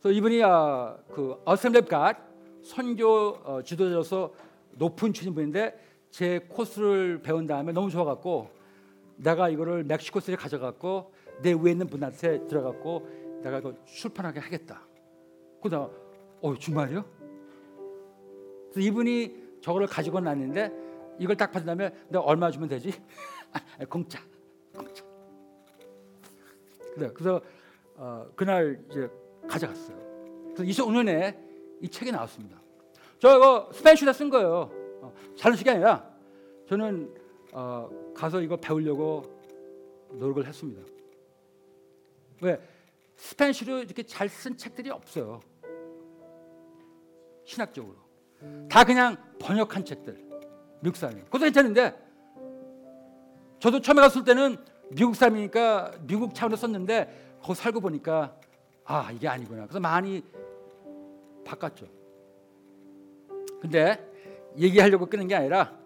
그래서 이분이 어, 그 Assembly God 선교 어, 지도자로서 높은 출신분인데 제 코스를 배운 다음에 너무 좋아갖고 내가 이거를 멕시코스에 가져갔고 내 위에 있는 분한테 들어갔고 내가 이거 출판하게 하겠다. 그러다가 어 정말요? 그래서 이분이 저거를 가지고 났는데 이걸 딱 받은 다음에 내가 얼마 주면 되지? 아, <laughs> 공짜, 공짜. 그래, 그래서 어, 그날 이제 가져갔어요. 그래서 2005년에 이 책이 나왔습니다. 저 이거 스페인시다 쓴 거예요. 어, 잘는 식이 아니라 저는 어, 가서 이거 배우려고 노력을 했습니다. 왜 스페인시로 이렇게 잘 쓴 책들이 없어요. 신학적으로 다 그냥 번역한 책들 미국 사람이. 그것도 괜찮은데 저도 처음에 갔을 때는 미국 사람이니까 미국 차원로 썼는데 거기 살고 보니까 아 이게 아니구나. 그래서 많이 바꿨죠. 근데 얘기하려고 끊는 게 아니라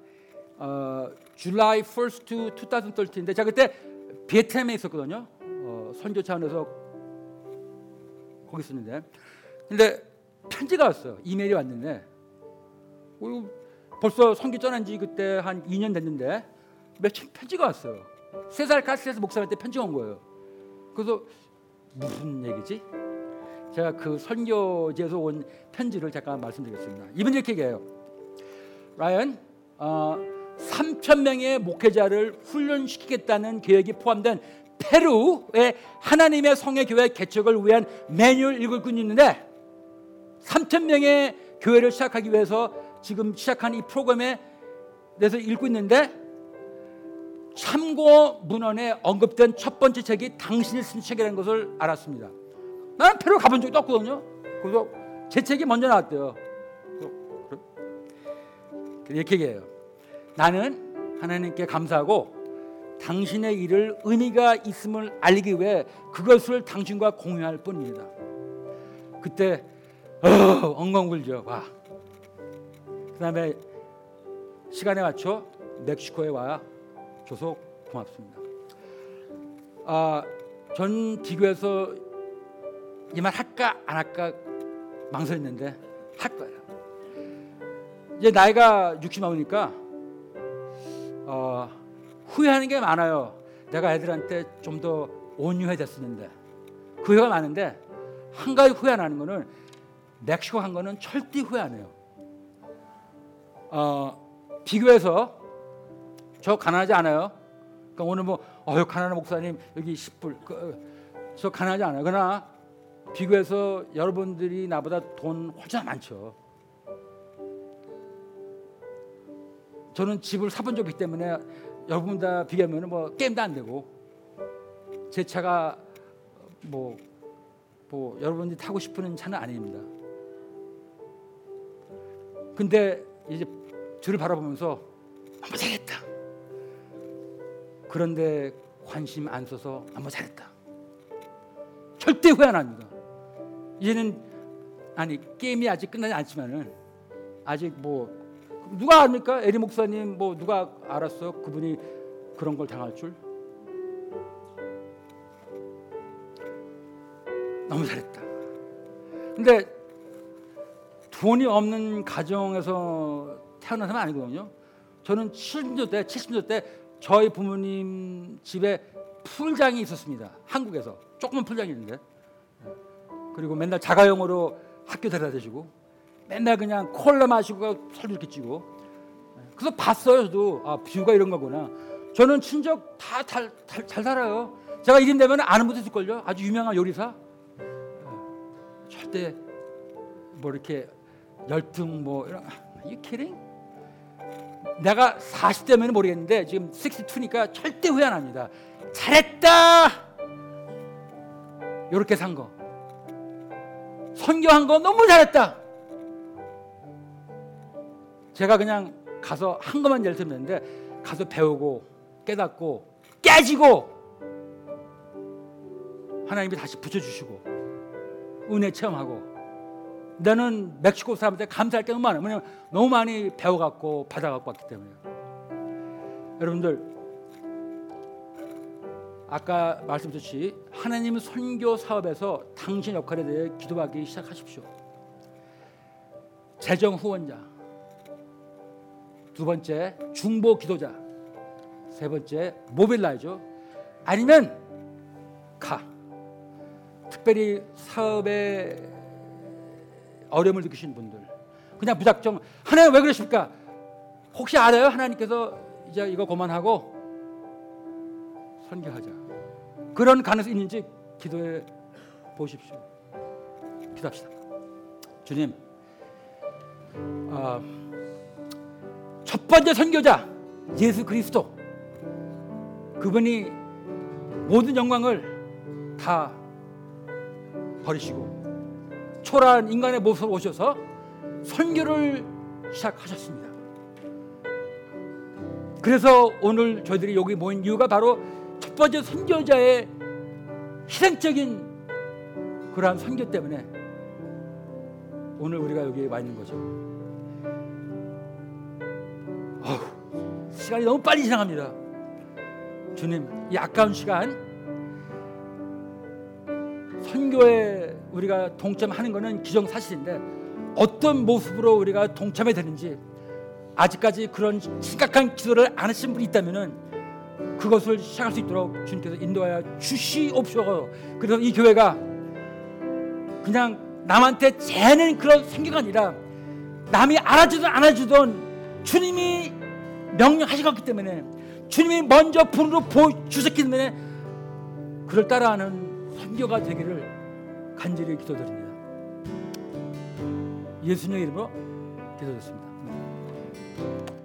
어, July 1st to 2013인데 제가 그때 베트남에 있었거든요. 어, 선교 차원에서 거기 있었는데 근데 편지가 왔어요. 이메일이 왔는데 어, 벌써 선교 떠난 지 그때 한 2년 됐는데 며칠 편지가 왔어요. 세 살 가스에서 목사한테 편지가 온 거예요. 그래서 무슨 얘기지? 제가 그 선교지에서 온 편지를 잠깐 말씀드리겠습니다. 이분 이렇게 얘기해요. 라이언, 어, 3천 명의 목회자를 훈련시키겠다는 계획이 포함된 페루의 하나님의 성의 교회 개척을 위한 매뉴얼 읽을 꾼 있는데 3천 명의 교회를 시작하기 위해서 지금 시작한 이 프로그램에 대해서 읽고 있는데 참고 문헌에 언급된 첫 번째 책이 당신이 쓴 책이라는 것을 알았습니다. 나는 페루 가본 적도 없거든요. 그래서 제 책이 먼저 나왔대요. 이렇게 얘기해요. 나는 하나님께 감사하고 당신의 일을 의미가 있음을 알리기 위해 그것을 당신과 공유할 뿐입니다. 그때 어, 엉엉 울죠. 와. 그다음에 시간에 맞춰 멕시코에 와 줘서 고맙습니다. 아, 전 비교해서 이 말 할까 안 할까 망설였는데 할 거예요. 이제 나이가 60 넘으니까 어, 후회하는 게 많아요. 내가 애들한테 좀 더 온유해 됐었는데 그 후회가 많은데 한 가지 후회 안 하는 거는 멕시코 한 거는 절대 후회 안 해요. 어, 비교해서 저 가난하지 않아요. 그러니까 오늘 뭐 어유 가난한 목사님 여기 10불 그, 어, 저 가난하지 않아요. 그러나 비교해서 여러분들이 나보다 돈 훨씬 많죠. 저는 집을 사본 적이 때문에 여러분 다 비교하면 뭐 게임도 안 되고 제 차가 뭐, 뭐 여러분들이 타고 싶은 차는 아닙니다. 근데 이제 저를 바라보면서 너무 잘했다. 그런데 관심 안 써서 너무 잘했다. 절대 후회 안 합니다. 이제는 아니 게임이 아직 끝나지 않지만은 아직 뭐 누가 압니까? 에리 목사님 뭐 누가 알았어? 그분이 그런 걸 당할 줄? 너무 잘했다. 근데 돈이 없는 가정에서 태어난 사람 아니거든요. 저는 70년 대, 70년 때 저희 부모님 집에 풀장이 있었습니다. 한국에서. 조그만 풀장이 있는데. 그리고 맨날 자가용으로 학교 데려다 주고 맨날 그냥 콜라 마시고 사진 이렇게 찍고. 그래서 봤어요 저도. 아 뷰가 이런 거구나. 저는 친척 다잘 살아요. 제가 이름 되면 아는 분도 있을걸요? 아주 유명한 요리사? 어, 절대 뭐 이렇게 열등 뭐 이런 이 키링 내가 40대면 모르겠는데 지금 62니까 절대 후회 안 합니다. 잘했다! 이렇게 산 거. 선교한 거 너무 잘했다! 제가 그냥 가서 한 것만 예를 들었는데 가서 배우고 깨닫고 깨지고 하나님이 다시 붙여주시고 은혜 체험하고 나는 멕시코 사람한테 감사할 게 너무 많아요. 왜냐면 너무 많이 배워갖고 받아갖고 왔기 때문에 여러분들 아까 말씀드렸듯이 하나님 선교 사업에서 당신 역할에 대해 기도하기 시작하십시오. 재정 후원자 두 번째 중보 기도자 세 번째 모빌라이죠 아니면 가 특별히 사업에 어려움을 느끼시는 분들. 그냥 무작정 하나님 왜 그러십니까? 혹시 알아요? 하나님께서 이제 이거 그만하고 선교하자. 그런 가능성이 있는지 기도해 보십시오. 기도합시다. 주님 아, 첫 번째 선교자 예수 그리스도. 그분이 모든 영광을 다 버리시고 초라한 인간의 모습으로 오셔서 선교를 시작하셨습니다. 그래서 오늘 저희들이 여기 모인 이유가 바로 첫 번째 선교자의 희생적인 그러한 선교 때문에 오늘 우리가 여기 와 있는 거죠. 어휴, 시간이 너무 빨리 지나갑니다. 주님, 이 아까운 시간 선교에 우리가 동참하는 것은 기정사실인데 어떤 모습으로 우리가 동참해 되는지 아직까지 그런 심각한 기도를 안 하신 분이 있다면은 그것을 시작할 수 있도록 주님께서 인도하여 주시옵소서. 그래서 이 교회가 그냥 남한테 재는 그런 생교가 아니라 남이 알아주든 안 알아주든 주님이 명령하시기 때문에 주님이 먼저 분으로 보여주셨기 때문에 그를 따라하는 선교가 되기를 간절히 기도드립니다. 예수님의 이름으로 기도드렸습니다.